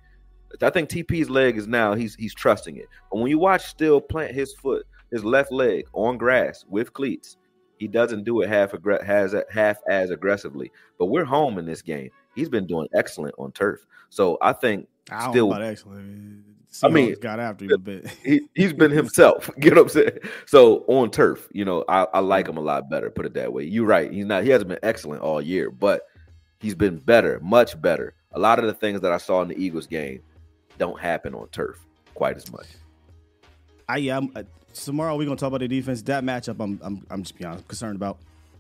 I think TP's leg is now he's he's trusting it. But when you watch Steele plant his foot, his left leg on grass with cleats, he doesn't do it half aggr- has half as aggressively. But we're home in this game. He's been doing excellent on turf. So I think I still know excellent. I mean, got after him a bit. he, he's been himself. *laughs* Get what I'm saying? So on turf, you know, I, I like him a lot better. Put it that way. You're right. He's not. He hasn't been excellent all year, but he's been better, much better. A lot of the things that I saw in the Eagles game don't happen on turf quite as much. I. Uh, tomorrow we're gonna talk about the defense. That matchup, I'm I'm I'm just being honest, concerned about.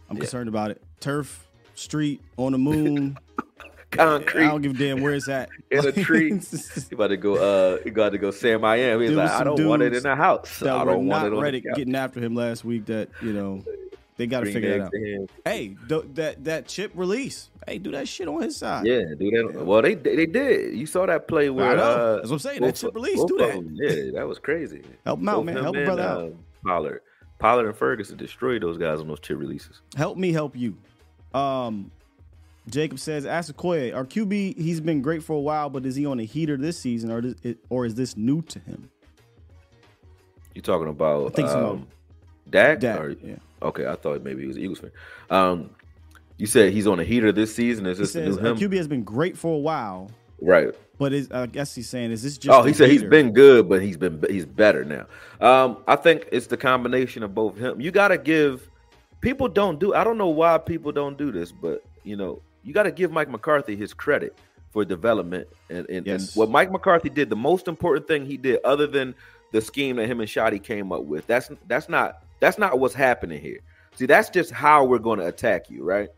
I'm Yeah. concerned about it. Turf, street, on the moon. *laughs* Concrete I don't give a damn where it's at. in a tree. *laughs* he about to go. Uh, he got to go Sam I am. He's like, I don't want it in the house. I don't want it on ready the couch. getting after him last week. That you know they got to figure that eggs out. Hey, th- that that chip release. Hey, do that shit on his side. Yeah, do that. Well, they they did. You saw that play where I know. uh, That's what I'm saying. That chip release, both do that. Yeah, that was crazy. Help him out, man. Help brother out. uh, Pollard. Pollard and Ferguson destroyed those guys on those chip releases. Help me help you. Um, Jacob says, ask Akoye, our QB, he's been great for a while, but is he on a heater this season, or is, or is this new to him? You're talking about I think so. Dak? Dak, Or- yeah. Okay, I thought maybe he was an Eagles fan. Um, you said he's on a heater this season. Is this says new him? QB has been great for a while, Right. but is, I guess he's saying, is this just? Oh, he said he's been good, but he's been he's better now. Um, I think it's the combination of both him. You got to give people don't do. I don't know why people don't do this, but you know, you got to give Mike McCarthy his credit for development and and, Yes. and what Mike McCarthy did. The most important thing he did, other than the scheme that him and Schotty came up with, that's that's not that's not what's happening here. See, that's just how we're going to attack you, right?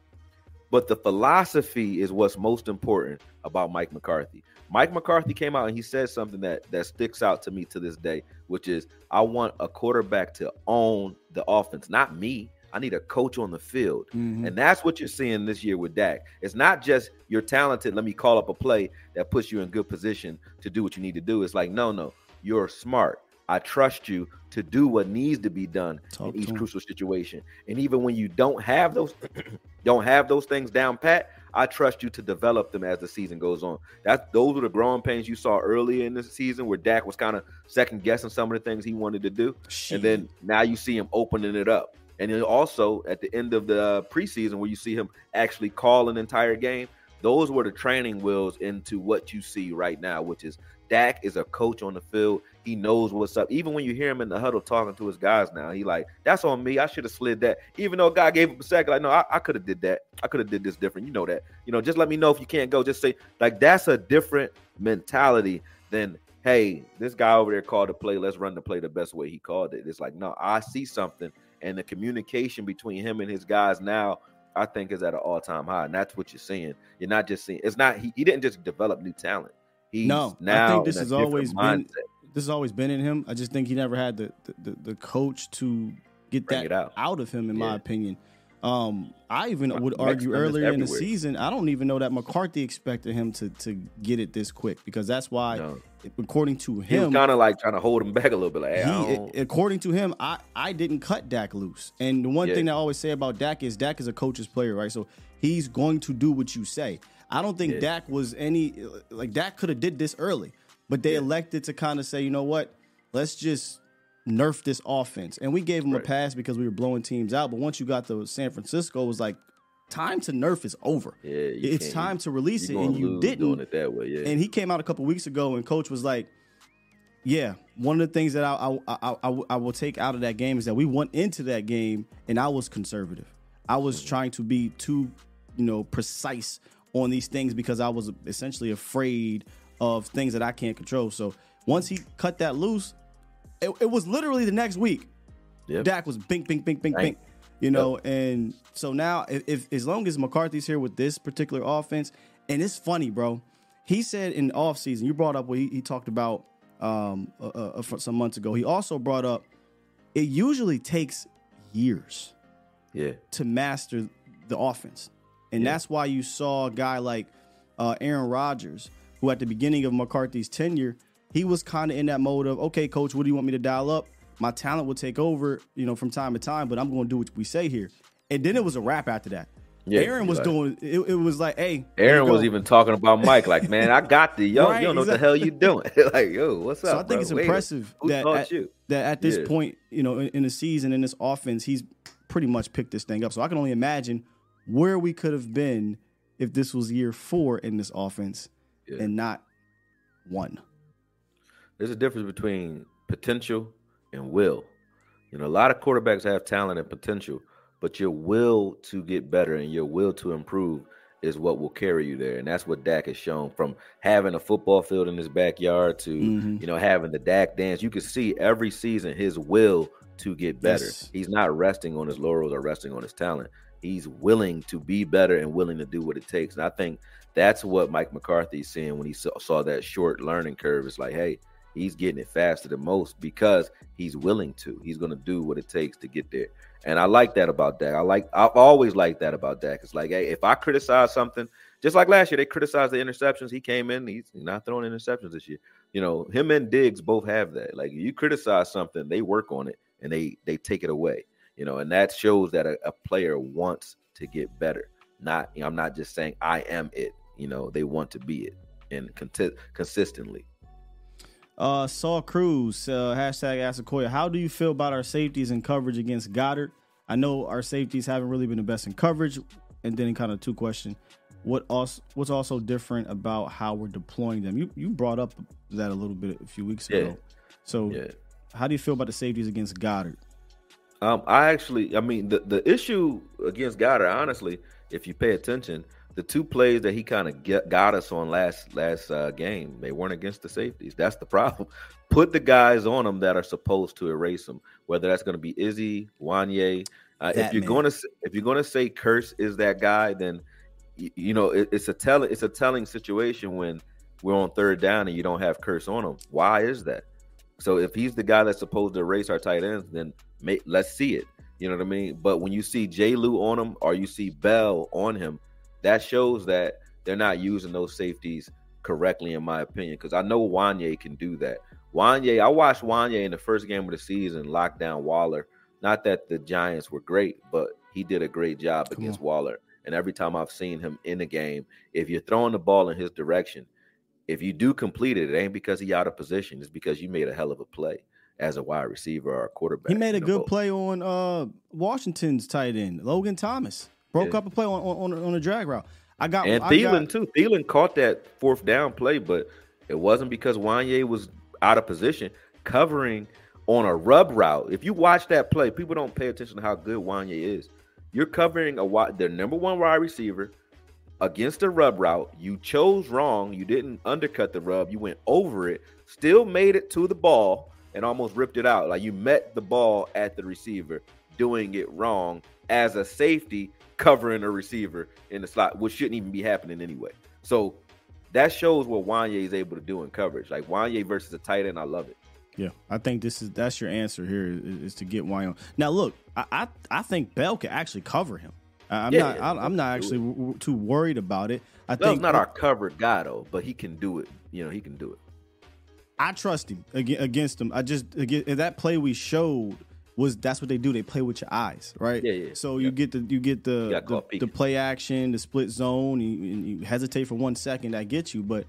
But the philosophy is what's most important about Mike McCarthy. Mike McCarthy came out and he said something that that sticks out to me to this day, which is I want a quarterback to own the offense, not me. I need a coach on the field. Mhm. And that's what you're seeing this year with Dak. It's not just you're talented, let me call up a play that puts you in good position to do what you need to do. It's like, no, no, you're smart. I trust you to do what needs to be done Talk in each crucial situation. And even when you don't have those *clears throat* don't have those things down pat, I trust you to develop them as the season goes on. That those were the growing pains you saw earlier in the season where Dak was kind of second guessing some of the things he wanted to do. And then now you see him opening it up. And then also at the end of the uh, preseason where you see him actually call an entire game, those were the training wheels into what you see right now, which is Dak is a coach on the field. He knows what's up. Even when you hear him in the huddle talking to his guys now, he like, that's on me. I should have slid that. Even though guy gave him a second, like, no, I, I could have did that. I could have did this different. You know that. You know, just let me know if you can't go. Just say, like, that's a different mentality than, hey, this guy over there called the play. Let's run the play the best way he called it. It's like, no, I see something. And the communication between him and his guys now, I think, is at an all-time high. And that's what you're seeing. You're not just seeing it's not he, he didn't just develop new talent. He's No, I think this has always been this has always been in him. I just think he never had the the, the, coach to get Bring that out. out. of him, in my opinion. Um, I even would Next argue earlier in the season, I don't even know that McCarthy expected him to to get it this quick because that's why, No. according to him, kind of like trying to hold him back a little bit. Like, hey, he, according to him, I, I didn't cut Dak loose. And the one Yeah. thing I always say about Dak is Dak is a coach's player, right? So he's going to do what you say. I don't think Yeah. Dak was any like Dak could have did this early, but they elected to kind of say, you know what, let's just nerf this offense. And we gave him a pass because we were blowing teams out. But once you got to San Francisco, it was like time to nerf is over. Yeah, it's time to release it, and you didn't. it that way. Yeah, And he came out a couple weeks ago, and coach was like, "Yeah, one of the things that I I, I, I, I will take out of that game is that we went into that game, and I was conservative. I was Mm-hmm. trying to be too, you know, precise on these things because I was essentially afraid of things that I can't control. So once he cut that loose, it, it was literally the next week. Yep. Dak was bink, bink, bink, bink, Bang. bink. You know, and so now if, as long as McCarthy's here with this particular offense, and it's funny, bro. He said in offseason, you brought up what he, he talked about um uh, uh, some months ago. He also brought up it usually takes years yeah, to master the offense. And that's why you saw a guy like uh, Aaron Rodgers, who at the beginning of McCarthy's tenure, he was kind of in that mode of, okay, coach, what do you want me to dial up? My talent will take over, you know, from time to time, but I'm going to do what we say here. And then it was a wrap after that. Yeah, Aaron was like- doing it, it was like, hey, Aaron was even talking about Mike, like, man, I got the yo, Right, you don't know exactly. what the hell you doing. *laughs* like, yo, what's up? So I think bro? it's Wait impressive that at, you? that at this Yeah. point, you know, in, in the season in this offense, he's pretty much picked this thing up. So I can only imagine where we could have been if this was year four in this offense Yeah. and not one. There's a difference between potential and will. You know, a lot of quarterbacks have talent and potential, but your will to get better and your will to improve is what will carry you there. And that's what Dak has shown from having a football field in his backyard to, Mhm. you know, having the Dak dance. You can see every season his will to get better. Yes. He's not resting on his laurels or resting on his talent. He's willing to be better and willing to do what it takes. And I think that's what Mike McCarthy's seeing when he saw, saw that short learning curve. It's like, hey, he's getting it faster than most because he's willing to. He's going to do what it takes to get there. And I like that about Dak. I like I've always liked that about Dak. It's like, hey, if I criticize something, just like last year, they criticized the interceptions. He came in, he's not throwing interceptions this year. You know, him and Diggs both have that. Like you criticize something, they work on it. and they they take it away. You know, and that shows that a, a player wants to get better. Not you know, I'm not just saying I am it. You know, they want to be it and conti- consistently. Uh, Saul Cruz, uh, hashtag Asakoya. How do you feel about our safeties and coverage against Goedert? I know our safeties haven't really been the best in coverage. And then kind of two question. What also what's also different about how we're deploying them? You you brought up that a little bit a few weeks ago. Yeah. So Yeah. how do you feel about the safeties against Goedert? Um, I actually, I mean, the, the issue against Goedert, honestly, if you pay attention, the two plays that he kind of got us on last last uh, game, they weren't against the safeties. That's the problem. *laughs* Put the guys on them that are supposed to erase them. Whether that's going to be Izzy, Juanyeh. Uh, if you're going to if you're going to say Kearse is that guy, then y- you know it, it's a telling it's a telling situation when we're on third down and you don't have Kearse on them. Why is that? So if he's the guy that's supposed to erase our tight ends, then make, let's see it. You know what I mean? But when you see J. Lou on him or you see Bell on him, that shows that they're not using those safeties correctly, in my opinion. Because I know Juanyeh can do that. Juanyeh, I watched Juanyeh in the first game of the season lock down Waller. Not that the Giants were great, but he did a great job Come against Waller. And every time I've seen him in the game, if you're throwing the ball in his direction, if you do complete it, it ain't because he out of position. It's because you made a hell of a play as a wide receiver or a quarterback. He made a good play on uh, Washington's tight end, Logan Thomas. Broke Yeah. up a play on, on, on, a drag route. I got And I Thielen got- too. Thielen caught that fourth down play, but it wasn't because Juanyeh was out of position covering on a rub route. If you watch that play, people don't pay attention to how good Juanyeh is. You're covering a wide, their number one wide receiver against a rub route. You chose wrong. You didn't undercut the rub. You went over it. Still made it to the ball and almost ripped it out. Like you met the ball at the receiver, doing it wrong as a safety covering a receiver in the slot, which shouldn't even be happening anyway. So that shows what Juanyeh is able to do in coverage. Like Juanyeh versus a tight end, I love it. Yeah, I think this is that's your answer here is, is to get Juanyeh. Now, look, I, I I think Bell could actually cover him. I'm Yeah, not I'm not actually w- too worried about it. I Bell's think not our covered guy though, but he can do it. You know, he can do it. I trust him against him. I just again, that play we showed was that's what they do. They play with your eyes, right? Yeah, yeah, So you get the you get the got the, the play action, the split zone. You, you hesitate for one second, that gets you. But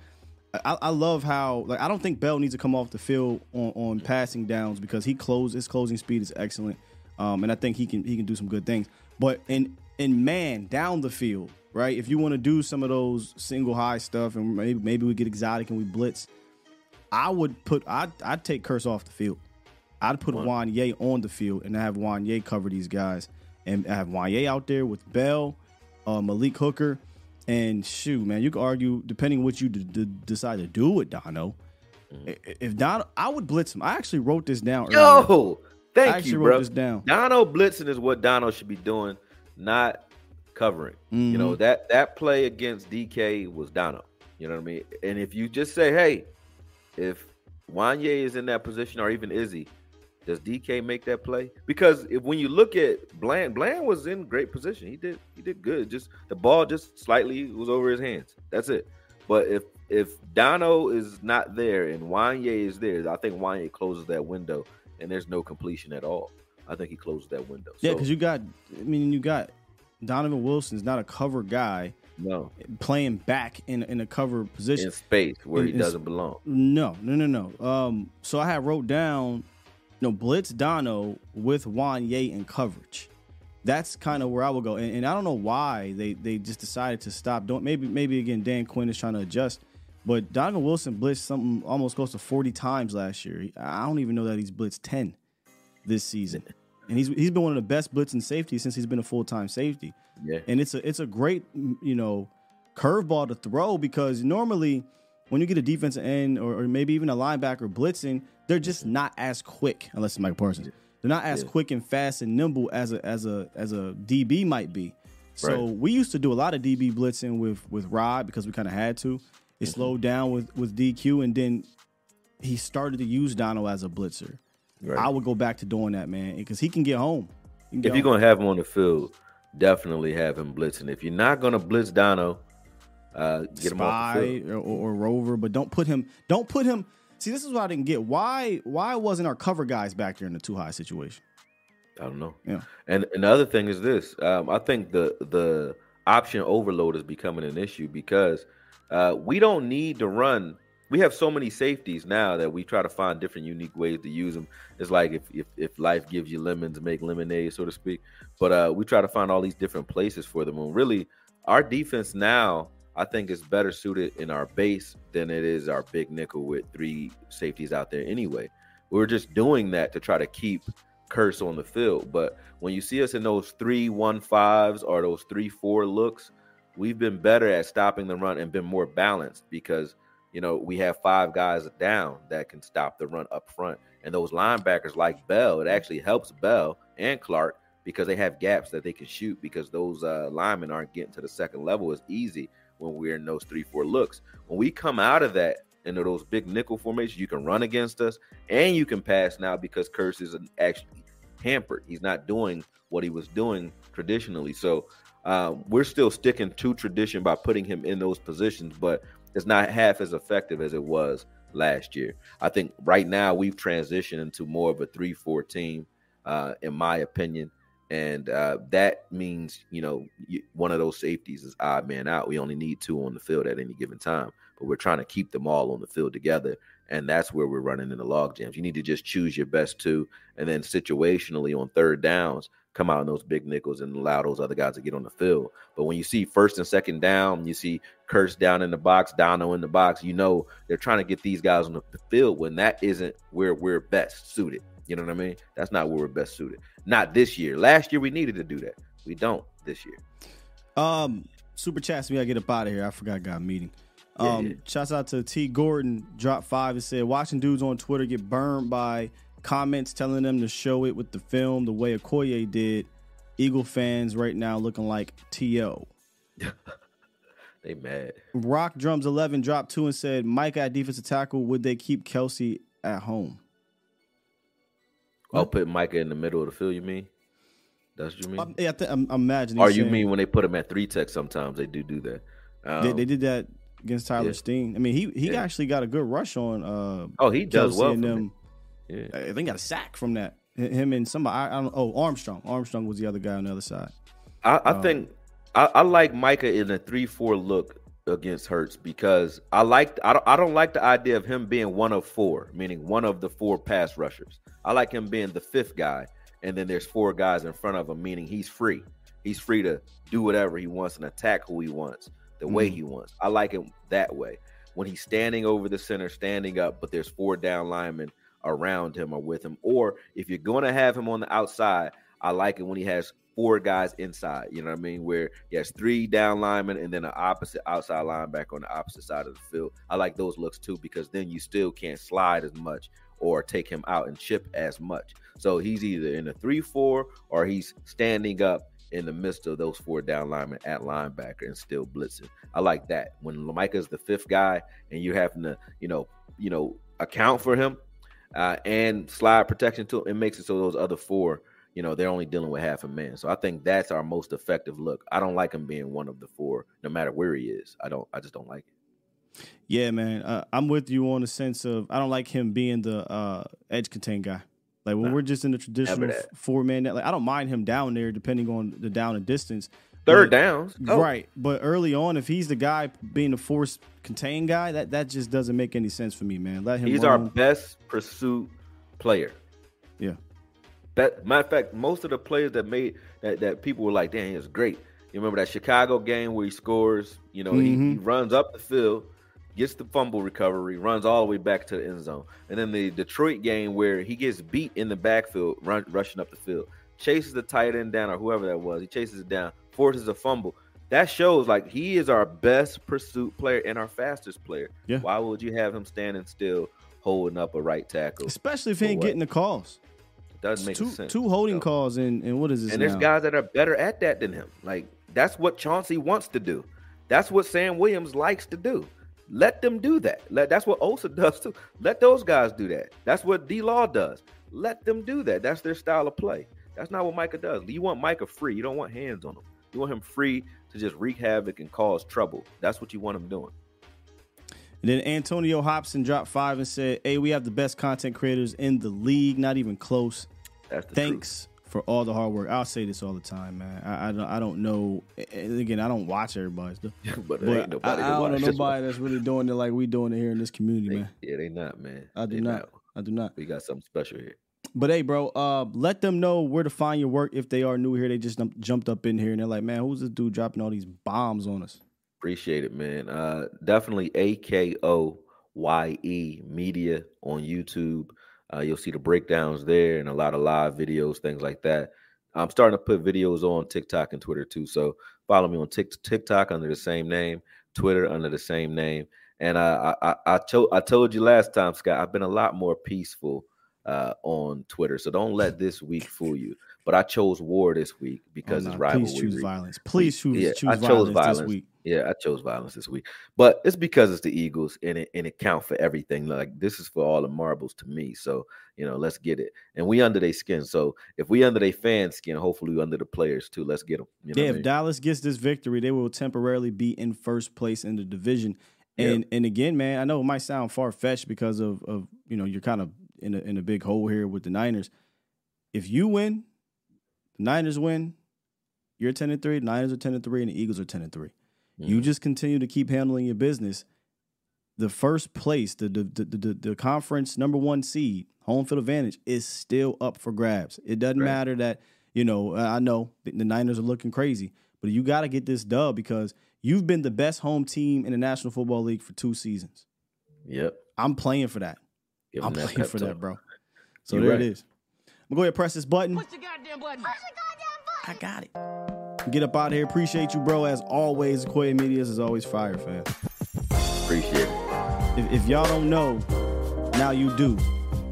I, I love how like I don't think Bell needs to come off the field on, on passing downs because he close his closing speed is excellent, um, and I think he can he can do some good things. But in in man down the field, right? If you want to do some of those single high stuff, and maybe maybe we get exotic and we blitz. I would put I'd I'd take Kearse off the field. I'd put Juanyeh on the field and I have Juanyeh cover these guys and I have Juanyeh out there with Bell, uh, Malik Hooker, and shoot, man, you could argue depending what you d- d- decide to do with Dono. If Dono, I would blitz him. I actually wrote this down. earlier. Yo, I thank actually you, wrote bro. this down. Dono blitzing is what Dono should be doing, not covering. You know Mm-hmm. that that play against DK was Dono. You know what I mean? And if you just say, hey, if Juanyeh is in that position or even Izzy, does DK make that play? Because if when you look at Bland, Bland was in great position. He did he did good. Just the ball just slightly was over his hands. That's it. But if if Dono is not there and Juanyeh is there, I think Juanyeh closes that window and there's no completion at all. I think he closes that window. Yeah, So, because you got, I mean, you got Donovan Wilson's not a cover guy no playing back in in a cover position. in space where he In- in- doesn't belong. No, no, no, no. Um, so I had wrote down, you know, blitz Dono with Juan Juanyeh in coverage. That's kind of where I would go, and, and I don't know why they they just decided to stop doing. Maybe maybe again Dan Quinn is trying to adjust, but Donovan Wilson blitzed something almost close to forty times last year. I don't even know that he's blitzed ten this season, and he's he's been one of the best blitzing safeties since he's been a full time safety Yeah. and it's a it's a great you know curveball to throw because normally when you get a defensive end or, or maybe even a linebacker blitzing, they're just not as quick unless it's Micah Parsons. They're not as quick and fast and nimble as a as a as a DB might be. So Right. we used to do a lot of DB blitzing with with Rod because we kind of had to. It Mm-hmm. slowed down with with DQ and then he started to use Dono as a blitzer. Right. I would go back to doing that, man, because he can get home. Can get if you're home. gonna have him on the field, definitely have him blitzing. If you're not gonna blitz Dono, uh, get him off the field. or, or, or rover, but don't put him. Don't put him. See, this is what I didn't get. Why why wasn't our cover guys back there in the too high situation? I don't know. Yeah. And and the other thing is this: um, I think the the option overload is becoming an issue because uh, we don't need to run. We have so many safeties now that we try to find different unique ways to use them. It's like if if, if life gives you lemons, make lemonade, so to speak. But uh, we try to find all these different places for them. And really, our defense now, I think, is better suited in our base than it is our big nickel with three safeties out there. Anyway, we're just doing that to try to keep Kearse on the field. But when you see us in those three one fives or those three four looks, we've been better at stopping the run and been more balanced because you know we have five guys down that can stop the run up front, and those linebackers like Bell, it actually helps Bell and Clark because they have gaps that they can shoot because those uh, linemen aren't getting to the second level as easy when we're in those three four looks. When we come out of that into those big nickel formations, you can run against us and you can pass now because Kearse is actually hampered. He's not doing what he was doing traditionally. So um, we're still sticking to tradition by putting him in those positions, but it's not half as effective as it was last year. I think right now we've transitioned into more of a 3 4 team, uh, in my opinion. And uh, that means, you know, one of those safeties is odd man out. We only need two on the field at any given time, but we're trying to keep them all on the field together and that's where we're running into log jams. You need to just choose your best two, and then situationally on third downs, come out in those big nickels and allow those other guys to get on the field. But when you see first and second down, you see Kearse down in the box, Dono in the box, you know they're trying to get these guys on the field when that isn't where we're best suited. You know what I mean? That's not where we're best suited. Not this year. Last year we needed to do that. We don't this year. Um, super chats, we gotta get up out of here. I forgot I got a meeting. Um, yeah, Shouts out to T Gordon, drop five and said, watching dudes on Twitter get burned by comments telling them to show it with the film the way Akoye did. Eagle fans right now looking like T.O. *laughs* they mad. Rock Drums 11 dropped two and said, Mike at defensive tackle, would they keep Kelce at home? I'll put Micah in the middle of the field, you mean? That's what you mean? Um, yeah, I th- I'm, I'm imagining. Or you saying, mean when they put him at three tech sometimes they do do that. Um, they, they, did that against Tyler yeah. Steen. I mean, he he yeah. actually got a good rush on. Uh, oh, he does Kelce well. And them. Yeah, I think got a sack from that. Him and somebody. I, I, don't. Oh, Armstrong. Armstrong was the other guy on the other side. I, I uh, think I, I, like Micah in a three-four look against Hurts because I like I don't, I don't like the idea of him being one of four, meaning one of the four pass rushers. I like him being the fifth guy, and then there's four guys in front of him, meaning he's free. He's free to do whatever he wants and attack who he wants the mm. way he wants. I like him that way. When he's standing over the center, standing up, but there's four down linemen around him or with him. Or if you're going to have him on the outside, I like it when he has four guys inside. You know what I mean? Where he has three down linemen and then an opposite outside linebacker on the opposite side of the field. I like those looks too because then you still can't slide as much or take him out and chip as much. So he's either in a 3 4 or he's standing up in the midst of those four down linemen at linebacker and still blitzing. I like that. When Micah's the fifth guy and you're having to, you know, you know, account for him uh, and slide protection to him, it makes it so those other four, you know, they're only dealing with half a man. So I think that's our most effective look. I don't like him being one of the four, no matter where he is. I don't. I just don't like it. Yeah, man. Uh, I'm with you on the sense of I don't like him being the uh, edge contain guy. Like when nah, we're just in the traditional four man, like I don't mind him down there depending on the down and distance. Third but, downs, oh. right? But early on, if he's the guy being the force contain guy, that that just doesn't make any sense for me, man. Let him. He's our best pursuit player. Yeah. That matter of fact, most of the players that made that that people were like, "Damn, he was great." You remember that Chicago game where he scores? You know, mm-hmm. he, he mm-hmm. runs up the field gets the fumble recovery, runs all the way back to the end zone. And then the Detroit game where he gets beat in the backfield, run, rushing up the field, chases the tight end down or whoever that was. He chases it down, forces a fumble. That shows like he is our best pursuit player and our fastest player. Yeah. Why would you have him standing still, holding up a right tackle? Especially if he ain't what? getting the calls. It doesn't make two, sense. Two holding so. calls and, and what is this? And there's guys that are better at that than him. Like that's what Chauncey wants to do. That's what Sam Williams likes to do. Let them do that. Let, that's what Osa *laughs* does too. Let those guys do that. That's what D Law does. Let them do that. That's their style of play. That's not what Micah does. You want Micah free. You don't want hands on him. You want him free to just wreak havoc and cause trouble. That's what you want him doing. And then Antonio Hobson dropped five and said, "Hey, we have the best content creators in the league. Not even close. Thanks for all the hard work. I'll say this all the time, man. I, I don't I don't know. And again, I don't watch everybody's *laughs* stuff, but, but I, I don't know nobody that's really doing it like we doing it here in this community, They- man. Yeah, they not, man. I do They not. I do not. We got something special here. But hey, bro, uh, let them know where to find your work if they are new here. They just jumped up in here and they're like, man, who's this dude dropping all these bombs on us? Appreciate it, man. Uh, definitely A K O Y E Media on YouTube. Uh, you'll see the breakdowns there and a lot of live videos, things like that. I'm starting to put videos on TikTok and Twitter too. So follow me on Tik TikTok under the same name, Twitter under the same name. And uh, I, I, I, to- I told you last time, Scott, I've been a lot more peaceful uh, on Twitter. So don't let this week fool you. But I chose war this week because Oh, it's nah, rivalry. please choose week. violence. Please choose, Yeah, choose I chose violence, violence. this week. Yeah, I chose violence this week, but it's because it's the Eagles and it and it count for everything. Like this is for all the marbles to me. So you know, let's get it. And we under their skin. So if we under their fan skin, hopefully we under the players too. Let's get them. You know yeah, what I if mean? Dallas gets this victory, they will temporarily be in first place in the division. And and again, man, I know it might sound far fetched because of of you know you're kind of in a in a big hole here with the Niners. If you win, the Niners win, you're ten and three. The Niners are ten and three, and the Eagles are ten and 3 You Mhm. just continue to keep handling your business. The first place, the the, the the the conference number one seed, home field advantage, is still up for grabs. It doesn't Right. matter that you know. I know the the Niners are looking crazy, but you got to get this dub because you've been the best home team in the National Football League for two seasons. Yep. I'm playing for that. Give I'm 'em that playing for talk. that, bro. So You there right. it is. I'm gonna go ahead and press this button. Push the goddamn button. Push the goddamn button. I got it. Get up out of here. Appreciate you, bro. As always, Koya Medias is always fire, fam. Appreciate it. If, if y'all don't know, now you do.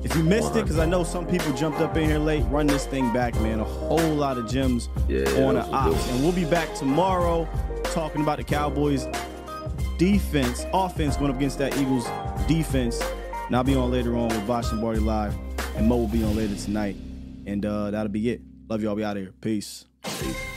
If you missed it, because I know some people jumped up in here late, run this thing back, man. A whole lot of gems Yeah, on the those ops. And we'll be back tomorrow talking about the Cowboys defense, offense going up against that Eagles defense. And I'll be on later on with Vosh and Barty Live. And Mo will be on later tonight. And uh, that'll be it. Love y'all. Be out of here. Peace. Peace.